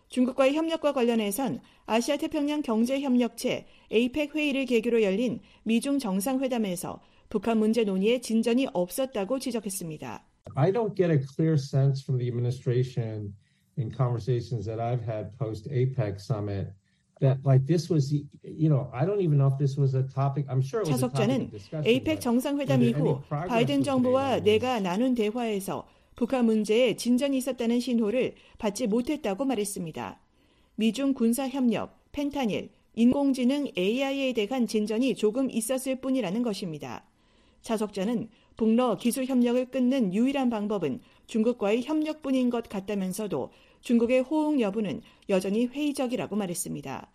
중국과의 협력과 관련해선 아시아 태평양 경제 협력체 APEC 회의를 계기로 열린 미중 정상회담에서 북한 문제 논의에 진전이 없었다고 지적했습니다. I don't get a clear sense from the administration in conversations that I've had post APEC summit that like this was you know I don't even know if this was a topic I'm sure it was a topic of discussion. APEC 정상회담 이후 바이든 정부와 내가 나눈 대화에서 북한 문제에 진전이 있었다는 신호를 받지 못했다고 말했습니다. 미중 군사 협력, 펜타닐, 인공지능 AI에 대한 진전이 조금 있었을 뿐이라는 것입니다. 차석자는 북러 기술 협력을 끊는 유일한 방법은 중국과의 협력뿐인 것 같다면서도 중국의 호응 여부는 여전히 회의적이라고 말했습니다.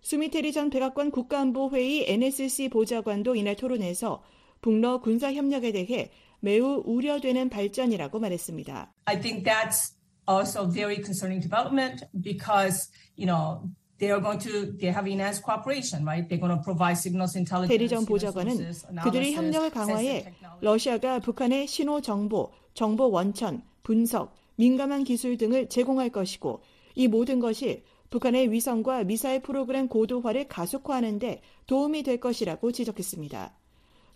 수미테리 전 백악관 국가안보회의 NSC 보좌관도 이날 토론에서 북러 군사 협력에 대해 매우 우려되는 발전이라고 말했습니다. I think that's also very concerning development because, you know, they are going to they have enhanced cooperation, right? They're going to provide signals intelligence. 테리 전 보좌관은 그들이 협력을 강화해 러시아가 북한의 신호 정보, 정보 원천, 분석, 민감한 기술 등을 제공할 것이고 이 모든 것이 북한의 위성과 미사일 프로그램 고도화를 가속화하는 데 도움이 될 것이라고 지적했습니다.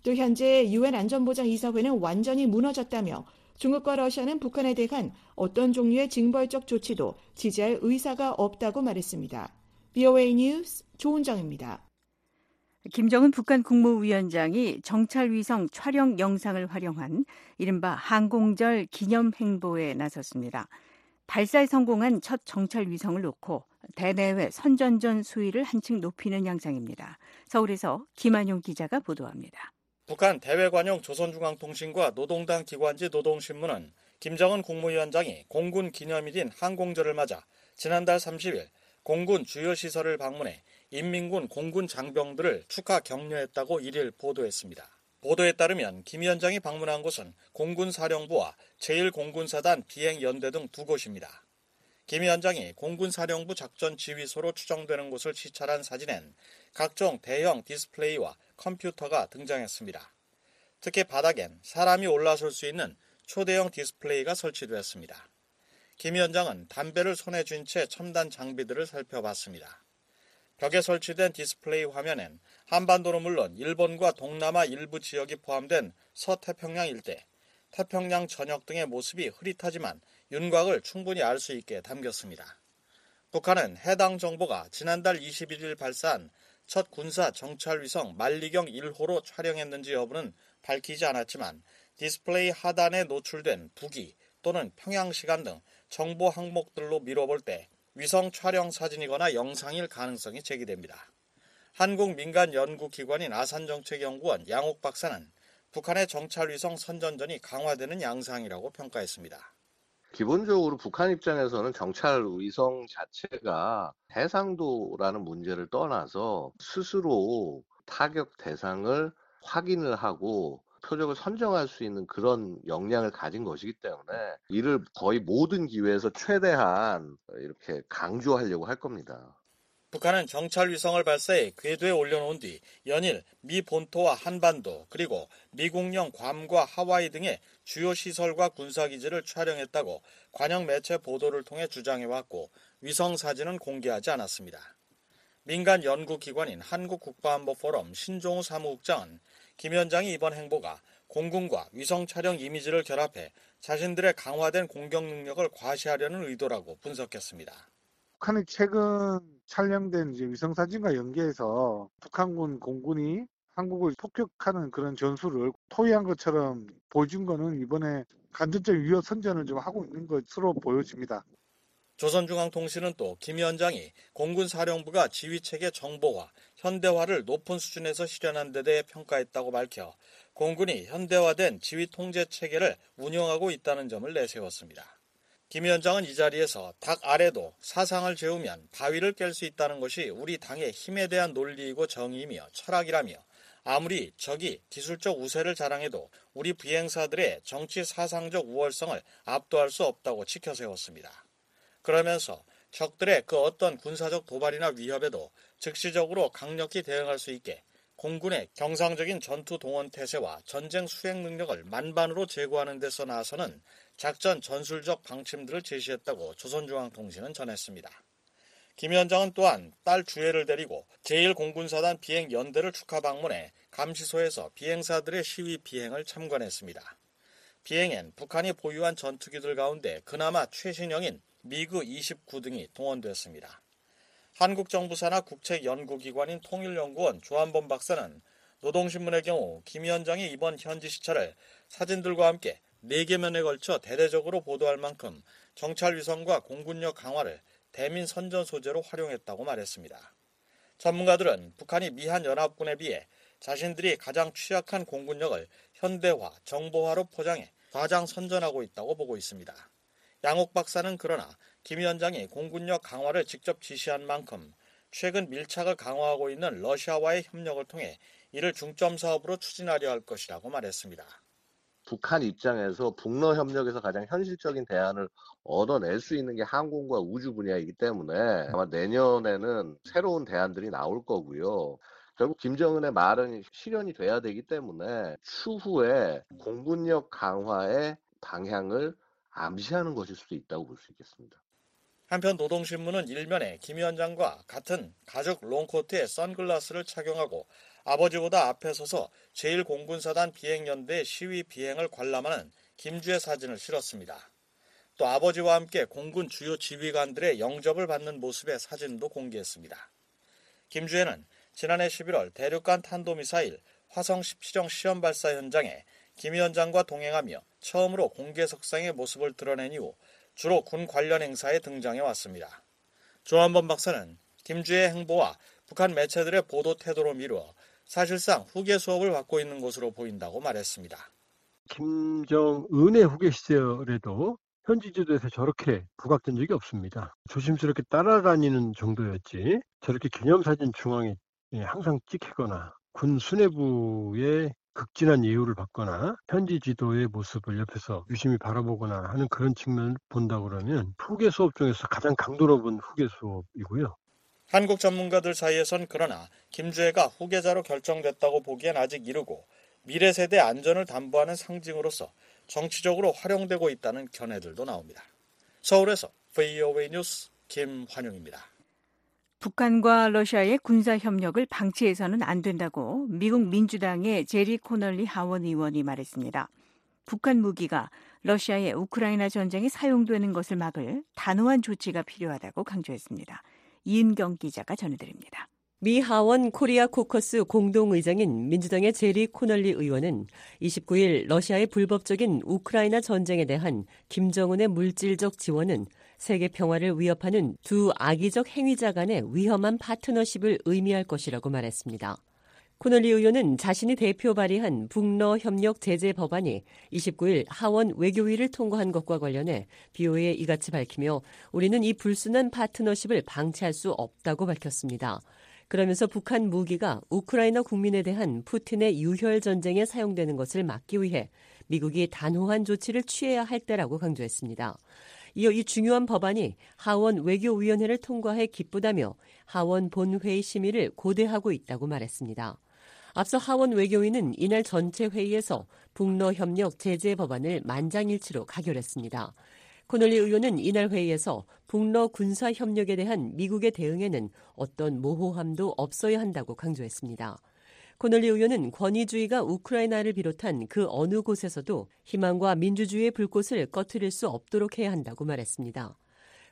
또 현재 유엔 안전보장 이사회는 완전히 무너졌다며 중국과 러시아는 북한에 대한 어떤 종류의 징벌적 조치도 지지할 의사가 없다고 말했습니다. BOA 뉴스 조은정입니다. 김정은 북한 국무위원장이 정찰 위성 촬영 영상을 활용한 이른바 항공절 기념 행보에 나섰습니다. 발사에 성공한 첫 정찰 위성을 놓고 대내외 선전전 수위를 한층 높이는 양상입니다. 서울에서 김한용 기자가 보도합니다. 북한 대외관용 조선중앙통신과 노동당 기관지 노동신문은 김정은 국무위원장이 공군 기념일인 항공절을 맞아 지난달 30일 공군 주요 시설을 방문해 인민군 공군 장병들을 축하 격려했다고 1일 보도했습니다. 보도에 따르면 김 위원장이 방문한 곳은 공군사령부와 제1공군사단 비행연대 등 두 곳입니다. 김 위원장이 공군사령부 작전 지휘소로 추정되는 곳을 시찰한 사진엔 각종 대형 디스플레이와 컴퓨터가 등장했습니다. 특히 바닥엔 사람이 올라설 수 있는 초대형 디스플레이가 설치되었습니다. 김 위원장은 담배를 손에 쥔 채 첨단 장비들을 살펴봤습니다. 벽에 설치된 디스플레이 화면엔 한반도는 물론 일본과 동남아 일부 지역이 포함된 서태평양 일대, 태평양 전역 등의 모습이 흐릿하지만 윤곽을 충분히 알 수 있게 담겼습니다. 북한은 해당 정보가 지난달 21일 발사한 첫 군사 정찰 위성 만리경 1호로 촬영했는지 여부는 밝히지 않았지만 디스플레이 하단에 노출된 북위 또는 평양 시간 등 정보 항목들로 미뤄볼 때 위성 촬영 사진이거나 영상일 가능성이 제기됩니다. 한국 민간 연구기관인 아산정책연구원 양욱 박사는 북한의 정찰 위성 선전전이 강화되는 양상이라고 평가했습니다. 기본적으로 북한 입장에서는 정찰 위성 자체가 해상도라는 문제를 떠나서 스스로 타격 대상을 확인을 하고 표적을 선정할 수 있는 그런 역량을 가진 것이기 때문에 이를 거의 모든 기회에서 최대한 이렇게 강조하려고 할 겁니다. 북한은 정찰 위성을 발사해 궤도에 올려놓은 뒤 연일 미 본토와 한반도 그리고 미국령 괌과 하와이 등의 주요 시설과 군사기지를 촬영했다고 관영 매체 보도를 통해 주장해왔고 위성 사진은 공개하지 않았습니다. 민간 연구기관인 한국국가안보포럼 신종우 사무국장은 김 위원장이 이번 행보가 공군과 위성 촬영 이미지를 결합해 자신들의 강화된 공격 능력을 과시하려는 의도라고 분석했습니다. 북한이 최근 촬영된 위성 사진과 연계해서 북한군 공군이 한국을 폭격하는 그런 전술을 토의한 것처럼 보여준 거는 이번에 간접적 위협 선전을 좀 하고 있는 것으로 보여집니다. 조선중앙통신은 또 김 위원장이 공군 사령부가 지휘체계 정보화, 현대화를 높은 수준에서 실현한 데 대해 평가했다고 밝혀 공군이 현대화된 지휘 통제 체계를 운영하고 있다는 점을 내세웠습니다. 김 위원장은 이 자리에서 닭 아래도 사상을 재우면 바위를 깰 수 있다는 것이 우리 당의 힘에 대한 논리이고 정의이며 철학이라며 아무리 적이 기술적 우세를 자랑해도 우리 비행사들의 정치 사상적 우월성을 압도할 수 없다고 지켜세웠습니다. 그러면서 적들의 그 어떤 군사적 도발이나 위협에도 즉시적으로 강력히 대응할 수 있게 공군의 경상적인 전투 동원 태세와 전쟁 수행 능력을 만반으로 제고하는 데서 나서는 작전 전술적 방침들을 제시했다고 조선중앙통신은 전했습니다. 김 위원장은 또한 딸 주혜를 데리고 제1공군사단 비행연대를 축하 방문해 감시소에서 비행사들의 시위 비행을 참관했습니다. 비행엔 북한이 보유한 전투기들 가운데 그나마 최신형인 미그 29 등이 동원됐습니다. 한국 정부 산하 국책 연구기관인 통일연구원 조한범 박사는 노동신문의 경우 김 위원장이 이번 현지 시찰을 사진들과 함께 4개 면에 걸쳐 대대적으로 보도할 만큼 정찰 위성과 공군력 강화를 대민 선전 소재로 활용했다고 말했습니다. 전문가들은 북한이 미한 연합군에 비해 자신들이 가장 취약한 공군력을 현대화, 정보화로 포장해 과장 선전하고 있다고 보고 있습니다. 양옥 박사는 그러나 김 위원장이 공군력 강화를 직접 지시한 만큼 최근 밀착을 강화하고 있는 러시아와의 협력을 통해 이를 중점 사업으로 추진하려 할 것이라고 말했습니다. 북한 입장에서 북러 협력에서 가장 현실적인 대안을 얻어낼 수 있는 게 항공과 우주 분야이기 때문에 아마 내년에는 새로운 대안들이 나올 거고요. 결국 김정은의 말은 실현이 돼야 되기 때문에 추후에 공군력 강화의 방향을 암시하는 것일 수도 있다고 볼 수 있겠습니다. 한편 노동신문은 일면에 김 위원장과 같은 가죽 롱코트에 선글라스를 착용하고 아버지보다 앞에 서서 제1공군사단 비행연대 시위 비행을 관람하는 김주의 사진을 실었습니다. 또 아버지와 함께 공군 주요 지휘관들의 영접을 받는 모습의 사진도 공개했습니다. 김주혜는 지난해 11월 대륙간 탄도미사일 화성 17형 시험 발사 현장에 김 위원장과 동행하며 처음으로 공개석상의 모습을 드러낸 이후 주로 군 관련 행사에 등장해 왔습니다. 조한범 박사는 김주의 행보와 북한 매체들의 보도 태도로 미루어 사실상 후계 수업을 받고 있는 것으로 보인다고 말했습니다. 김정은의 후계 시절에도 현지 지도에서 저렇게 부각된 적이 없습니다. 조심스럽게 따라다니는 정도였지 저렇게 기념사진 중앙에 항상 찍히거나 군 수뇌부의 극진한 예우를 받거나 현지 지도의 모습을 옆에서 유심히 바라보거나 하는 그런 측면을 본다 그러면 후계 수업 중에서 가장 강도 높은 후계 수업이고요. 한국 전문가들 사이에선 그러나 김주혜가 후계자로 결정됐다고 보기엔 아직 이르고 미래 세대 안전을 담보하는 상징으로서 정치적으로 활용되고 있다는 견해들도 나옵니다. 서울에서 VOA 뉴스 김환용입니다. 북한과 러시아의 군사 협력을 방치해서는 안 된다고 미국 민주당의 제리 코널리 하원 의원이 말했습니다. 북한 무기가 러시아의 우크라이나 전쟁에 사용되는 것을 막을 단호한 조치가 필요하다고 강조했습니다. 이은경 기자가 전해드립니다. 미 하원 코리아 코커스 공동의장인 민주당의 제리 코널리 의원은 29일 러시아의 불법적인 우크라이나 전쟁에 대한 김정은의 물질적 지원은 세계 평화를 위협하는 두 악의적 행위자 간의 위험한 파트너십을 의미할 것이라고 말했습니다. 코널리 의원은 자신이 대표 발의한 북러 협력 제재 법안이 29일 하원 외교위를 통과한 것과 관련해 VOA에 이같이 밝히며 우리는 이 불순한 파트너십을 방치할 수 없다고 밝혔습니다. 그러면서 북한 무기가 우크라이나 국민에 대한 푸틴의 유혈 전쟁에 사용되는 것을 막기 위해 미국이 단호한 조치를 취해야 할 때라고 강조했습니다. 이어 이 중요한 법안이 하원 외교위원회를 통과해 기쁘다며 하원 본회의 심의를 고대하고 있다고 말했습니다. 앞서 하원 외교위는 이날 전체 회의에서 북러 협력 제재 법안을 만장일치로 가결했습니다. 코널리 의원은 이날 회의에서 북러 군사 협력에 대한 미국의 대응에는 어떤 모호함도 없어야 한다고 강조했습니다. 코널리 의원은 권위주의가 우크라이나를 비롯한 그 어느 곳에서도 희망과 민주주의의 불꽃을 꺼트릴 수 없도록 해야 한다고 말했습니다.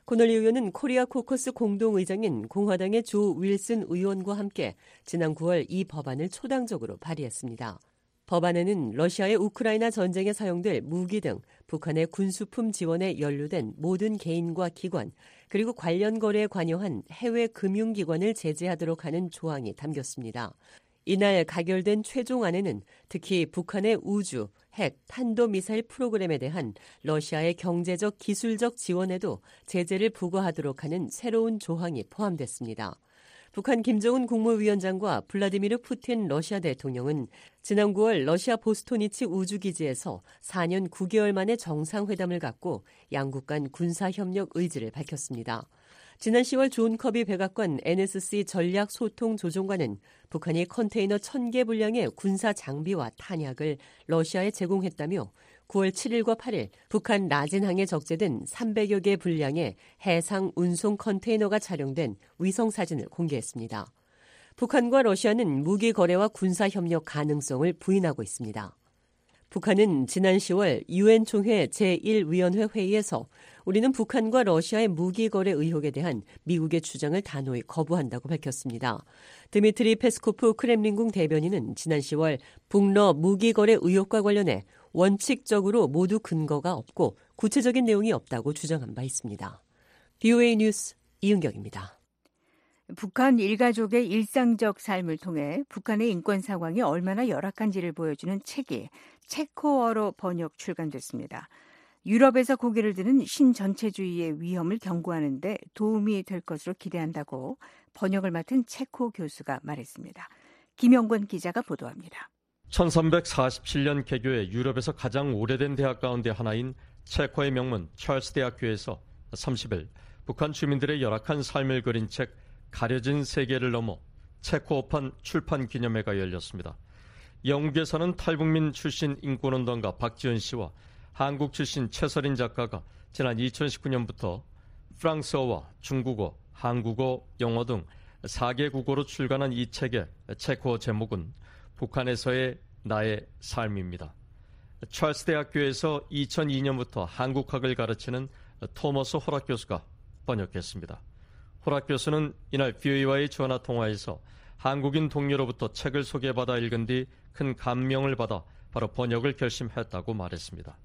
코널리 의원은 코리아 코커스 공동의장인 공화당의 조 윌슨 의원과 함께 지난 9월 이 법안을 초당적으로 발의했습니다. 법안에는 러시아의 우크라이나 전쟁에 사용될 무기 등 북한의 군수품 지원에 연루된 모든 개인과 기관 그리고 관련 거래에 관여한 해외 금융기관을 제재하도록 하는 조항이 담겼습니다. 이날 가결된 최종안에는 특히 북한의 우주, 핵, 탄도미사일 프로그램에 대한 러시아의 경제적 기술적 지원에도 제재를 부과하도록 하는 새로운 조항이 포함됐습니다. 북한 김정은 국무위원장과 블라디미르 푸틴 러시아 대통령은 지난 9월 러시아 보스토치니 우주기지에서 4년 9개월 만에 정상회담을 갖고 양국 간 군사협력 의지를 밝혔습니다. 지난 10월 존 커비 백악관 NSC 전략 소통 조정관은 북한이 컨테이너 1000개 분량의 군사 장비와 탄약을 러시아에 제공했다며 9월 7일과 8일 북한 라진항에 적재된 300여 개 분량의 해상 운송 컨테이너가 촬영된 위성 사진을 공개했습니다. 북한과 러시아는 무기 거래와 군사 협력 가능성을 부인하고 있습니다. 북한은 지난 10월 유엔 총회 제1위원회 회의에서 우리는 북한과 러시아의 무기 거래 의혹에 대한 미국의 주장을 단호히 거부한다고 밝혔습니다. 드미트리 페스코프 크렘린궁 대변인은 지난 10월 북러 무기 거래 의혹과 관련해 원칙적으로 모두 근거가 없고 구체적인 내용이 없다고 주장한 바 있습니다. BOA 뉴스 이은경입니다. 북한 일가족의 일상적 삶을 통해 북한의 인권 상황이 얼마나 열악한지를 보여주는 책이 체코어로 번역 출간됐습니다. 유럽에서 고개를 드는 신전체주의의 위험을 경고하는데 도움이 될 것으로 기대한다고 번역을 맡은 체코 교수가 말했습니다. 김영권 기자가 보도합니다. 1347년 개교해 유럽에서 가장 오래된 대학 가운데 하나인 체코의 명문 찰스 대학교에서 30일 북한 주민들의 열악한 삶을 그린 책 가려진 세계를 넘어 체코어판 출판 기념회가 열렸습니다. 영국에서는 탈북민 출신 인권운동가 박지원 씨와 한국 출신 최설인 작가가 지난 2019년부터 프랑스어와 중국어, 한국어, 영어 등 4개 국어로 출간한 이 책의 체코어 제목은 북한에서의 나의 삶입니다. 찰스 대학교에서 2002년부터 한국학을 가르치는 토머스 호락 교수가 번역했습니다. 호락 교수는 이날 BOA와의 전화 통화에서 한국인 동료로부터 책을 소개받아 읽은 뒤 큰 감명을 받아 바로 번역을 결심했다고 말했습니다.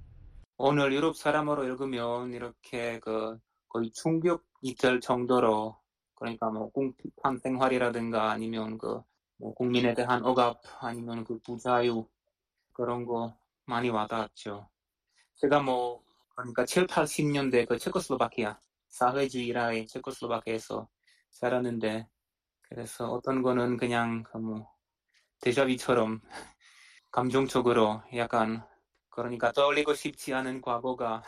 오늘 유럽 사람으로 읽으면 이렇게 그 거의 충격이 될 정도로 그러니까 뭐 공판 생활이라든가 아니면 그 뭐 국민에 대한 억압 아니면 그 부자유 그런 거 많이 와닿았죠. 제가 뭐 그러니까 7, 80년대 그 체코슬로바키아 사회주의라의 체코슬로바키아에서 살았는데 그래서 어떤 거는 그냥 그 뭐 데자비처럼 감정적으로 약간 그러니까 떠올리고 싶지 않은 과거가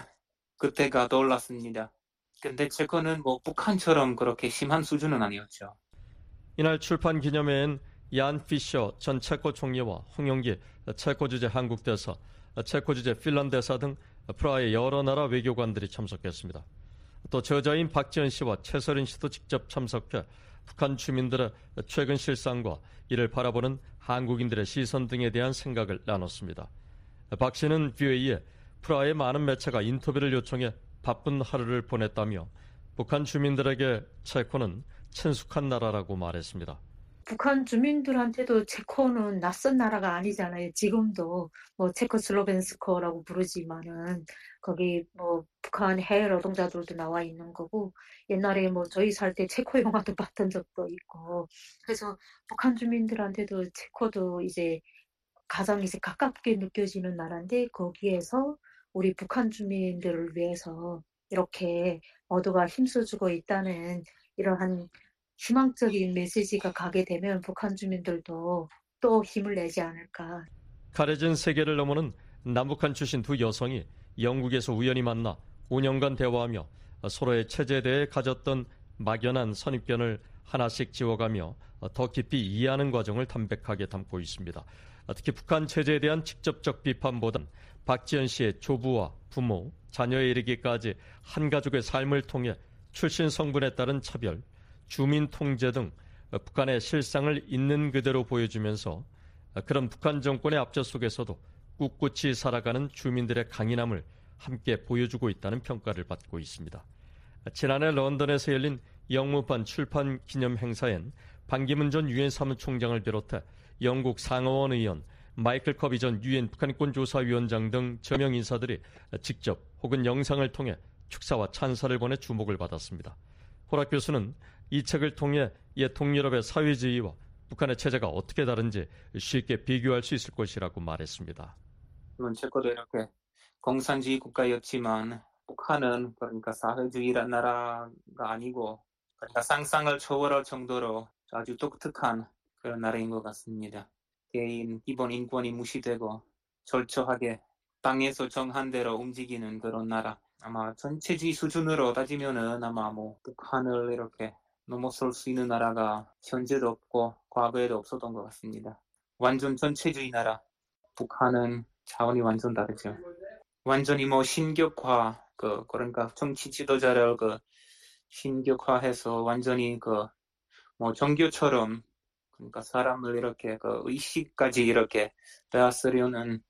그때가 떠올랐습니다. 근데 제 거는 뭐 북한처럼 그렇게 심한 수준은 아니었죠. 이날 출판 기념회엔 얀 피셔 전 체코 총리와 홍영기 체코 주재 한국 대사, 체코 주재 핀란드 대사 등 프라하의 여러 나라 외교관들이 참석했습니다. 또 저자인 박지원 씨와 최설인 씨도 직접 참석해 북한 주민들의 최근 실상과 이를 바라보는 한국인들의 시선 등에 대한 생각을 나눴습니다. 박 씨는 VOA에 프라하의 많은 매체가 인터뷰를 요청해 바쁜 하루를 보냈다며 북한 주민들에게 체코는 친숙한 나라라고 말했습니다. 북한 주민들한테도 체코는 낯선 나라가 아니잖아요. 지금도 뭐 체코슬로벤스코라고 부르지만은 거기 뭐 북한 해외 노동자들도 나와 있는 거고 옛날에 뭐 저희 살 때 체코 영화도 봤던 적도 있고 그래서 북한 주민들한테도 체코도 이제 가장 이제 가깝게 느껴지는 나라인데 거기에서 우리 북한 주민들을 위해서 이렇게 모두가 힘써주고 있다는 이러한 희망적인 메시지가 가게 되면 북한 주민들도 또 힘을 내지 않을까. 가려진 세계를 넘어는 남북한 출신 두 여성이 영국에서 우연히 만나 5년간 대화하며 서로의 체제에 대해 가졌던 막연한 선입견을 하나씩 지워가며 더 깊이 이해하는 과정을 담백하게 담고 있습니다. 특히 북한 체제에 대한 직접적 비판보단 박지현 씨의 조부와 부모, 자녀에 이르기까지 한 가족의 삶을 통해 출신 성분에 따른 차별, 주민 통제 등 북한의 실상을 있는 그대로 보여주면서 그런 북한 정권의 압제 속에서도 꿋꿋이 살아가는 주민들의 강인함을 함께 보여주고 있다는 평가를 받고 있습니다. 지난해 런던에서 열린 영무판 출판 기념 행사엔 반기문 전 유엔 사무총장을 비롯해 영국 상하원 의원, 마이클 커비 전 유엔 북한권 조사위원장 등 저명 인사들이 직접 혹은 영상을 통해 축사와 찬사를 보내 주목을 받았습니다. 호락 교수는 이 책을 통해 옛 동유럽의 사회주의와 북한의 체제가 어떻게 다른지 쉽게 비교할 수 있을 것이라고 말했습니다. 물론 체코도 이렇게 공산주의 국가였지만 북한은 그러니까 사회주의란 나라가 아니고 그러니까 상상을 초월할 정도로 아주 독특한 그런 나라인 것 같습니다. 개인 기본 인권이 무시되고 절저하게 땅에서 정한 대로 움직이는 그런 나라. 아마 전체주의 수준으로 따지면은 아마 뭐 북한을 이렇게 넘어설 수 있는 나라가 현재도 없고 과거에도 없었던 것 같습니다. 완전 전체주의 나라. 북한은 차원이 완전 다르죠. 완전히 뭐 신격화, 그, 그러니까 정치 지도자를 그 신격화해서 완전히 그, 뭐 종교처럼 그러니까 사람을 이렇게 그 의식까지 이렇게 빼앗으려는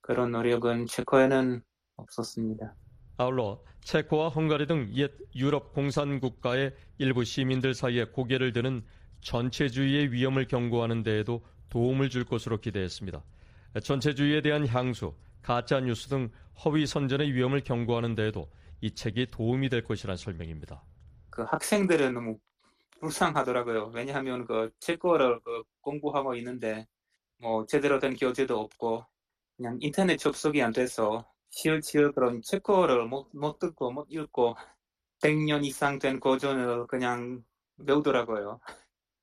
그런 노력은 체코에는 없었습니다. 아울러 체코와 헝가리 등 옛 유럽 공산 국가의 일부 시민들 사이에 고개를 드는 전체주의의 위험을 경고하는 데에도 도움을 줄 것으로 기대했습니다. 전체주의에 대한 향수, 가짜 뉴스 등 허위 선전의 위험을 경고하는 데에도 이 책이 도움이 될 것이란 설명입니다. 그 학생들은 너무 불쌍하더라고요. 왜냐하면 그 체코를 그 공부하고 있는데 뭐 제대로 된 교재도 없고 그냥 인터넷 접속이 안 돼서 시을시을 그런 체코를 못, 못 듣고 못 읽고 100년 이상 된 고전을 그냥 배우더라고요.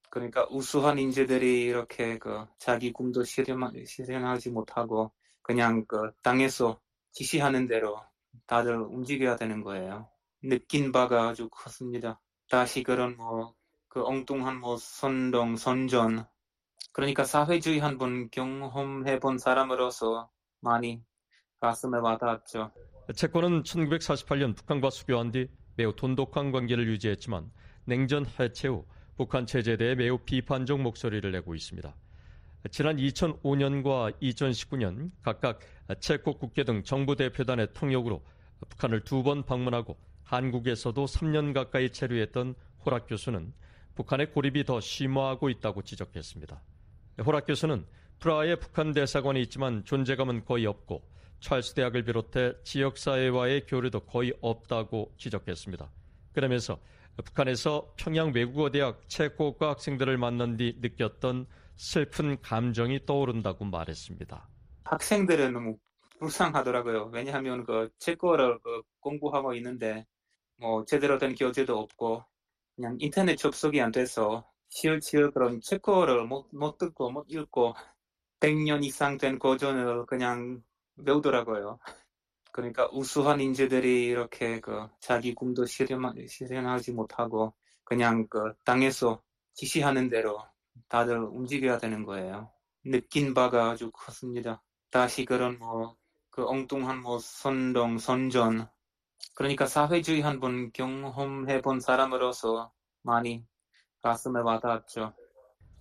그러니까 우수한 인재들이 이렇게 그 자기 꿈도 실현, 실현하지 못하고 그냥 그 땅에서 지시하는 대로 다들 움직여야 되는 거예요. 느낀 바가 아주 컸습니다. 다시 그런 뭐 그 엉뚱한 뭐 선동, 선전 그러니까 사회주의 한 번 경험해 본 사람으로서 많이 가슴에 와닿았죠. 체코는 1948년 북한과 수교한 뒤 매우 돈독한 관계를 유지했지만 냉전 해체 후 북한 체제에 대해 매우 비판적 목소리를 내고 있습니다. 지난 2005년과 2019년 각각 체코 국회 등 정부 대표단의 통역으로 북한을 두 번 방문하고 한국에서도 3년 가까이 체류했던 호락 교수는 북한의 고립이 더 심화하고 있다고 지적했습니다. 호락 교수는 프라하에 북한 대사관이 있지만 존재감은 거의 없고 찰스 대학을 비롯해 지역사회와의 교류도 거의 없다고 지적했습니다. 그러면서 북한에서 평양 외국어대학 체코과 학생들을 만난 뒤 느꼈던 슬픈 감정이 떠오른다고 말했습니다. 학생들은 너무 불쌍하더라고요. 왜냐하면 그 체코를 그 공부하고 있는데 뭐 제대로 된 교재도 없고 그냥 인터넷 접속이 안 돼서 시을시을 그런 체코를 못, 못 듣고 못 읽고 100년 이상 된 고전을 그냥 배우더라고요. 그러니까 우수한 인재들이 이렇게 그 자기 꿈도 실현, 실현하지 못하고 그냥 그 땅에서 지시하는 대로 다들 움직여야 되는 거예요. 느낀 바가 아주 컸습니다. 다시 그런 뭐 그 엉뚱한 뭐 선동, 선전 그러니까 사회주의 한 번 경험해 본 사람으로서 많이 가슴에 와닿았죠.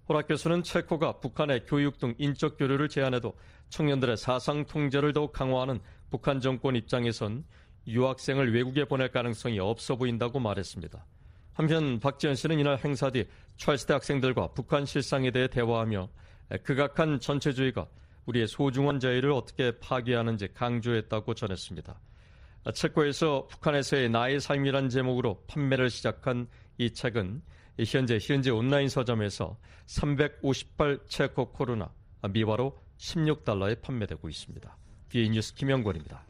호락 교수는 체코가 북한의 교육 등 인적 교류를 제한해도 청년들의 사상 통제를 더욱 강화하는 북한 정권 입장에선 유학생을 외국에 보낼 가능성이 없어 보인다고 말했습니다. 한편 박지원 씨는 이날 행사 뒤 찰스대 학생들과 북한 실상에 대해 대화하며 극악한 전체주의가 우리의 소중한 자유를 어떻게 파괴하는지 강조했다고 전했습니다. 체코에서 북한에서의 나의 삶이란 제목으로 판매를 시작한 이 책은 현재 현재 온라인 서점에서 358 체코 코로나 미화로 16달러에 판매되고 있습니다. 뒤에 뉴스 김영권입니다.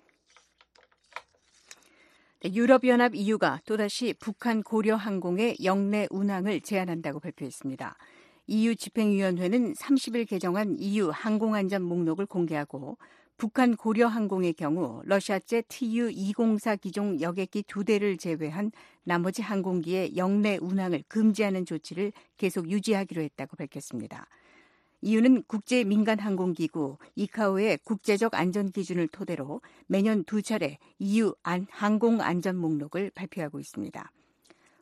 네, 유럽연합 EU가 또다시 북한 고려 항공의 영내 운항을 제한한다고 발표했습니다. EU 집행위원회는 30일 개정한 EU 항공안전 목록을 공개하고 북한 고려 항공의 경우 러시아제 TU-204 기종 여객기 두 대를 제외한 나머지 항공기의 영내 운항을 금지하는 조치를 계속 유지하기로 했다고 밝혔습니다. 이유는 국제 민간 항공기구 이카오의 국제적 안전 기준을 토대로 매년 두 차례 EU 항공 안전 목록을 발표하고 있습니다.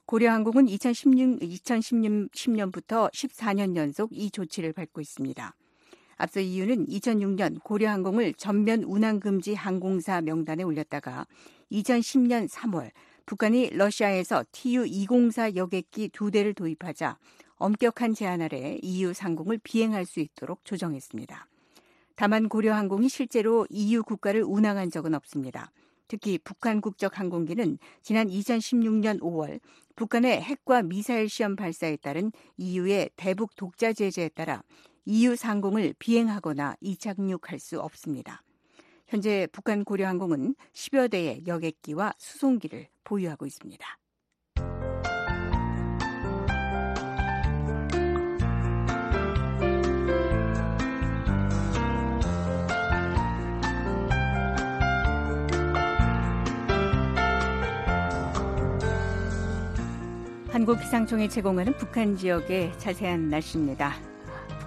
고려항공은 2016, 2010년부터 14년 연속 이 조치를 밟고 있습니다. 앞서 이유는 2006년 고려항공을 전면 운항 금지 항공사 명단에 올렸다가 2010년 3월 북한이 러시아에서 TU-204 여객기 두 대를 도입하자 엄격한 제한 아래 EU 상공을 비행할 수 있도록 조정했습니다. 다만 고려항공이 실제로 EU 국가를 운항한 적은 없습니다. 특히 북한 국적 항공기는 지난 2016년 5월 북한의 핵과 미사일 시험 발사에 따른 EU의 대북 독자 제재에 따라 EU 상공을 비행하거나 이착륙할 수 없습니다. 현재 북한 고려항공은 10여 대의 여객기와 수송기를 보유하고 있습니다. 한국기상청이 제공하는 북한 지역의 자세한 날씨입니다.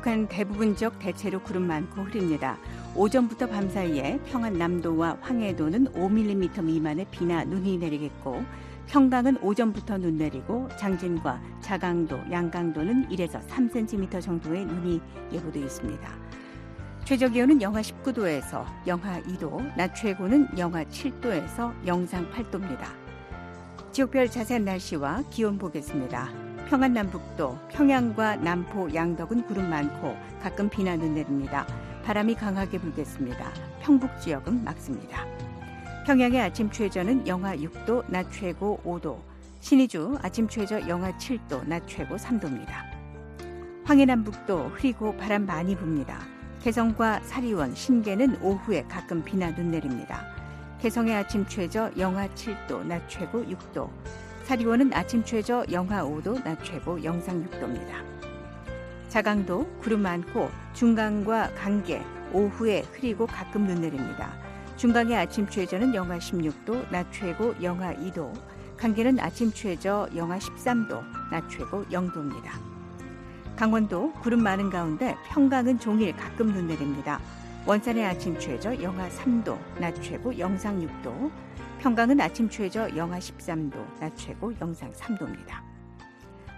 북한 대부분 지역 대체로 구름 많고 흐립니다. 오전부터 밤 사이에 평안 남도와 황해도는 5mm 미만의 비나 눈이 내리겠고 평강은 오전부터 눈 내리고 장진과 자강도, 양강도는 1에서 3cm 정도의 눈이 예보되어 있습니다. 최저 기온은 영하 19도에서 영하 2도, 낮 최고는 영하 7도에서 영상 8도입니다. 지역별 자세한 날씨와 기온 보겠습니다. 평안 남북도, 평양과 남포, 양덕은 구름 많고 가끔 비나 눈 내립니다. 바람이 강하게 불겠습니다. 평북 지역은 맑습니다. 평양의 아침 최저는 영하 6도, 낮 최고 5도. 신의주 아침 최저 영하 7도, 낮 최고 3도입니다. 황해남북도 흐리고 바람 많이 붑니다. 개성과 사리원, 신계는 오후에 가끔 비나 눈 내립니다. 개성의 아침 최저 영하 7도, 낮 최고 6도. 사리원은 아침 최저 영하 5도, 낮 최고 영상 6도입니다. 자강도 구름 많고 중강과 강계 오후에 흐리고 가끔 눈 내립니다. 중강의 아침 최저는 영하 16도, 낮 최고 영하 2도. 강계는 아침 최저 영하 13도, 낮 최고 0도입니다. 강원도 구름 많은 가운데 평강은 종일 가끔 눈 내립니다. 원산의 아침 최저 영하 3도, 낮 최고 영상 6도. 평강은 아침 최저 영하 13도, 낮 최고 영상 3도입니다.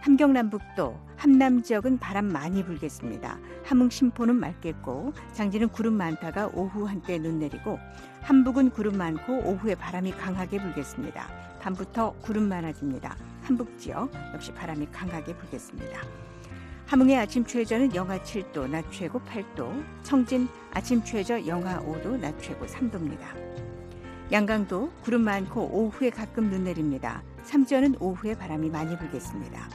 함경남북도, 함남 지역은 바람 많이 불겠습니다. 함흥 심포는 맑겠고 장지는 구름 많다가 오후 한때 눈 내리고 함북은 구름 많고 오후에 바람이 강하게 불겠습니다. 밤부터 구름 많아집니다. 함북 지역 역시 바람이 강하게 불겠습니다. 함흥의 아침 최저는 영하 7도, 낮 최고 8도, 청진 아침 최저 영하 5도, 낮 최고 3도입니다. 양강도 구름 많고 오후에 가끔 눈 내립니다. 삼전은 오후에 바람이 많이 불겠습니다.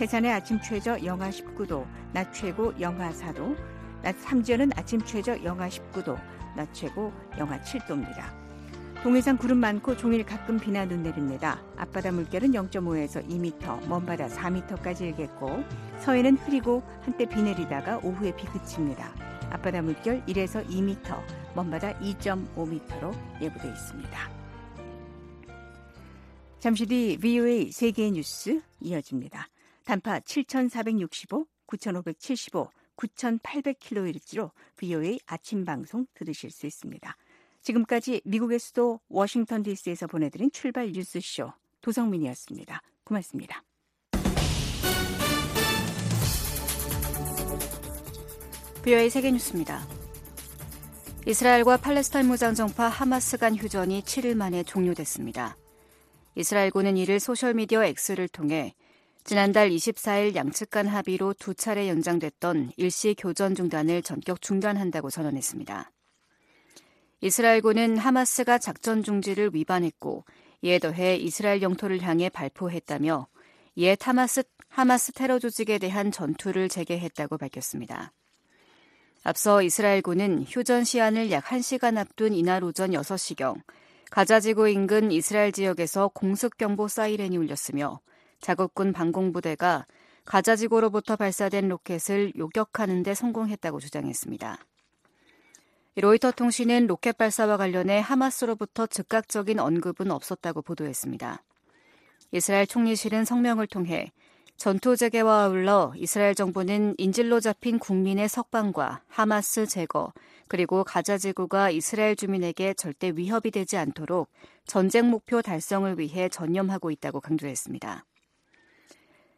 해산의 아침 최저 영하 19도, 낮 최고 영하 4도, 낮 삼지연은 아침 최저 영하 19도, 낮 최고 영하 7도입니다. 동해상 구름 많고 종일 가끔 비나 눈 내립니다. 앞바다 물결은 0.5에서 2m, 먼바다 4m까지 일겠고 서해는 흐리고 한때 비 내리다가 오후에 비 그칩니다. 앞바다 물결 1에서 2m, 먼바다 2.5m로 예보돼 있습니다. 잠시 뒤 VOA 세계 뉴스 이어집니다. 단파 7,465, 9,575, 9,800kHz로 VOA 아침 방송 들으실 수 있습니다. 지금까지 미국의 수도 워싱턴 DC에서 보내드린 출발 뉴스쇼 도성민이었습니다. 고맙습니다. VOA 세계뉴스입니다. 이스라엘과 팔레스타인 무장정파 하마스 간 휴전이 7일 만에 종료됐습니다. 이스라엘군은 이를 소셜미디어 X를 통해 지난달 24일 양측 간 합의로 두 차례 연장됐던 일시 교전 중단을 전격 중단한다고 선언했습니다. 이스라엘군은 하마스가 작전 중지를 위반했고 이에 더해 이스라엘 영토를 향해 발포했다며 이에 타마스, 하마스 테러 조직에 대한 전투를 재개했다고 밝혔습니다. 앞서 이스라엘군은 휴전 시한을 약 1시간 앞둔 이날 오전 6시경 가자지구 인근 이스라엘 지역에서 공습경보 사이렌이 울렸으며 자국군 방공부대가 가자지구로부터 발사된 로켓을 요격하는 데 성공했다고 주장했습니다. 로이터 통신은 로켓 발사와 관련해 하마스로부터 즉각적인 언급은 없었다고 보도했습니다. 이스라엘 총리실은 성명을 통해 전투 재개와 아울러 이스라엘 정부는 인질로 잡힌 국민의 석방과 하마스 제거, 그리고 가자 지구가 이스라엘 주민에게 절대 위협이 되지 않도록 전쟁 목표 달성을 위해 전념하고 있다고 강조했습니다.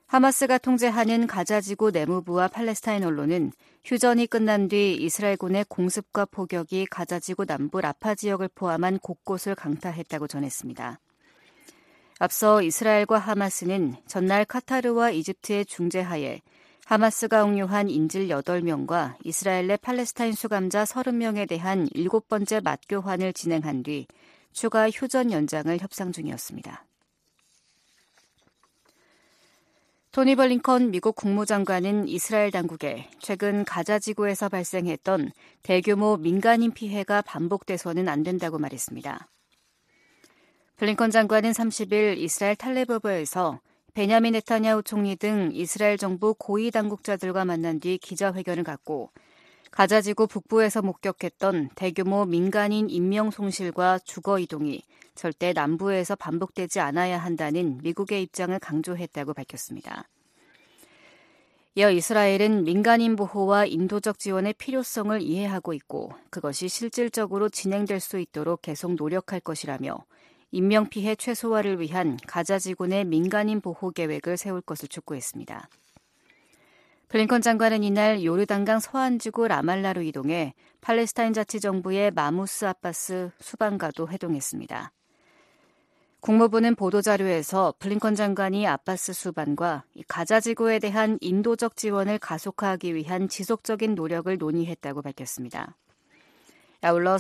하마스가 통제하는 가자 지구 내무부와 팔레스타인 언론은 휴전이 끝난 뒤 이스라엘군의 공습과 포격이 가자 지구 남부 라파 지역을 포함한 곳곳을 강타했다고 전했습니다. 앞서 이스라엘과 하마스는 전날 카타르와 이집트의 중재하에 하마스가 옹료한 인질 8명과 이스라엘 내 팔레스타인 수감자 30명에 대한 일곱 번째 맞교환을 진행한 뒤 추가 휴전 연장을 협상 중이었습니다. 토니 벌링컨 미국 국무장관은 이스라엘 당국에 최근 가자 지구에서 발생했던 대규모 민간인 피해가 반복돼서는 안 된다고 말했습니다. 블링컨 장관은 30일 이스라엘 탈레버브에서 베냐민 네타냐후 총리 등 이스라엘 정부 고위 당국자들과 만난 뒤 기자회견을 갖고 가자지구 북부에서 목격했던 대규모 민간인 인명 손실과 주거 이동이 절대 남부에서 반복되지 않아야 한다는 미국의 입장을 강조했다고 밝혔습니다. 이어 이스라엘은 민간인 보호와 인도적 지원의 필요성을 이해하고 있고 그것이 실질적으로 진행될 수 있도록 계속 노력할 것이라며 인명피해 최소화를 위한 가자 지구 내 민간인 보호 계획을 세울 것을 촉구했습니다. 블링컨 장관은 이날 요르단강 서안지구 라말라로 이동해 팔레스타인 자치정부의 마무스 아바스 수반과도 회동했습니다. 국무부는 보도자료에서 블링컨 장관이 아바스 수반과 가자 지구에 대한 인도적 지원을 가속화하기 위한 지속적인 노력을 논의했다고 밝혔습니다. 아울러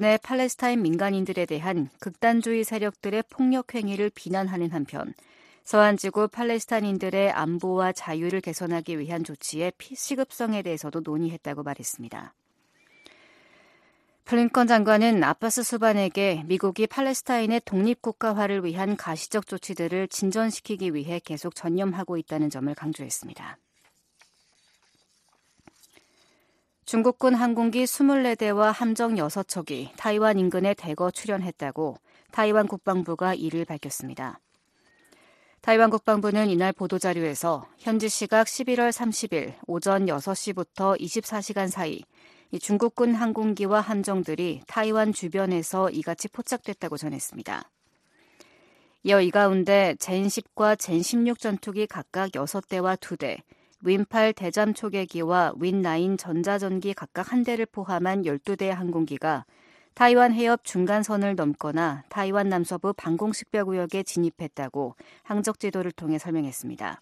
내 팔레스타인 민간인들에 대한 극단주의 세력들의 폭력 행위를 비난하는 한편 서한지구 팔레스타인들의 안보와 자유를 개선하기 위한 조치의 시급성에 대해서도 논의했다고 말했습니다. 플링컨 장관은 아파스 수반에게 미국이 팔레스타인의 독립국가화를 위한 가시적 조치들을 진전시키기 위해 계속 전념하고 있다는 점을 강조했습니다. 중국군 항공기 24대와 함정 6척이 타이완 인근에 대거 출현했다고 타이완 국방부가 이를 밝혔습니다. 타이완 국방부는 이날 보도자료에서 현지 시각 11월 30일 오전 6시부터 24시간 사이 중국군 항공기와 함정들이 타이완 주변에서 이같이 포착됐다고 전했습니다. 이어 이 가운데 젠10과 젠16 전투기 각각 6대와 2대, 윈8 대잠 초계기와 윈9 전자전기 각각 1대를 포함한 12대의 항공기가 타이완 해협 중간선을 넘거나 타이완 남서부 방공식별구역에 진입했다고 항적 지도를 통해 설명했습니다.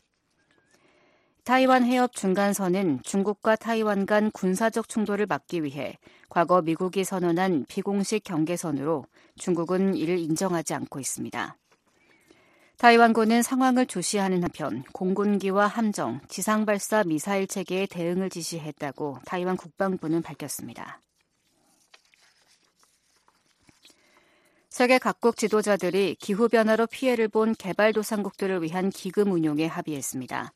타이완 해협 중간선은 중국과 타이완 간 군사적 충돌을 막기 위해 과거 미국이 선언한 비공식 경계선으로 중국은 이를 인정하지 않고 있습니다. 타이완군은 상황을 조시하는 한편 공군기와 함정, 지상발사 미사일 체계에 대응을 지시했다고 타이완 국방부는 밝혔습니다. 세계 각국 지도자들이 기후변화로 피해를 본 개발도상국들을 위한 기금 운용에 합의했습니다.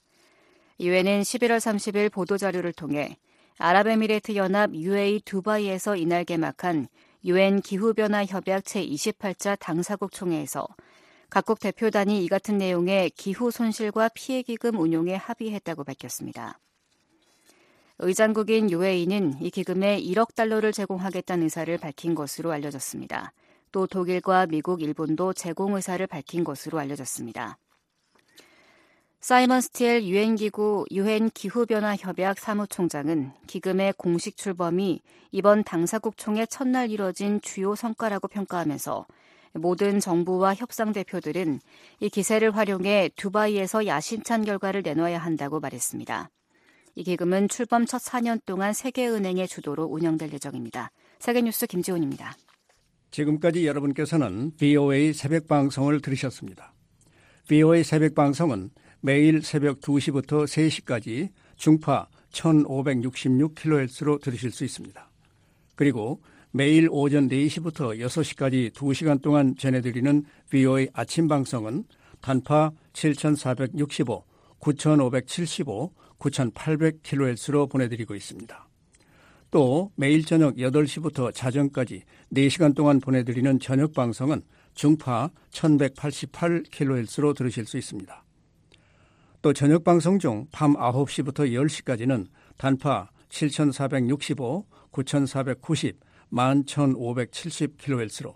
유엔은 11월 30일 보도자료를 통해 아랍에미레이트 연합 UAE 두바이에서 이날 개막한 유엔 기후변화 협약 제28차 당사국 총회에서 각국 대표단이 이 같은 내용의 기후 손실과 피해 기금 운용에 합의했다고 밝혔습니다. 의장국인 UAE는 이 기금에 1억 달러를 제공하겠다는 의사를 밝힌 것으로 알려졌습니다. 또 독일과 미국, 일본도 제공 의사를 밝힌 것으로 알려졌습니다. 사이먼 스틸 유엔 기구 유엔 기후 변화 협약 사무총장은 기금의 공식 출범이 이번 당사국 총회 첫날 이뤄진 주요 성과라고 평가하면서 모든 정부와 협상 대표들은 이 기세를 활용해 두바이에서 야심찬 결과를 내놔야 한다고 말했습니다. 이 기금은 출범 첫 4년 동안 세계은행의 주도로 운영될 예정입니다. 세계뉴스 김지훈입니다. 지금까지 여러분께서는 VOA 새벽 방송을 들으셨습니다. VOA 새벽 방송은 매일 새벽 2시부터 3시까지 중파 1566kHz로 들으실 수 있습니다. 그리고 매일 오전 4시부터 6시까지 2시간 동안 전해드리는 VOA 아침 방송은 단파 7465, 9575, 9800kHz로 보내드리고 있습니다. 또 매일 저녁 8시부터 자정까지 4시간 동안 보내드리는 저녁 방송은 중파 1188kHz로 들으실 수 있습니다. 또 저녁 방송 중 밤 9시부터 10시까지는 단파 7465, 9490, 11570kHz로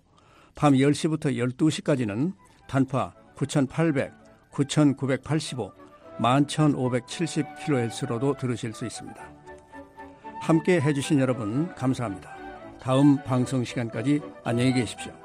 밤 10시부터 12시까지는 단파 9800, 9985, 11570kHz로도 들으실 수 있습니다. 함께 해주신 여러분 감사합니다. 다음 방송 시간까지 안녕히 계십시오.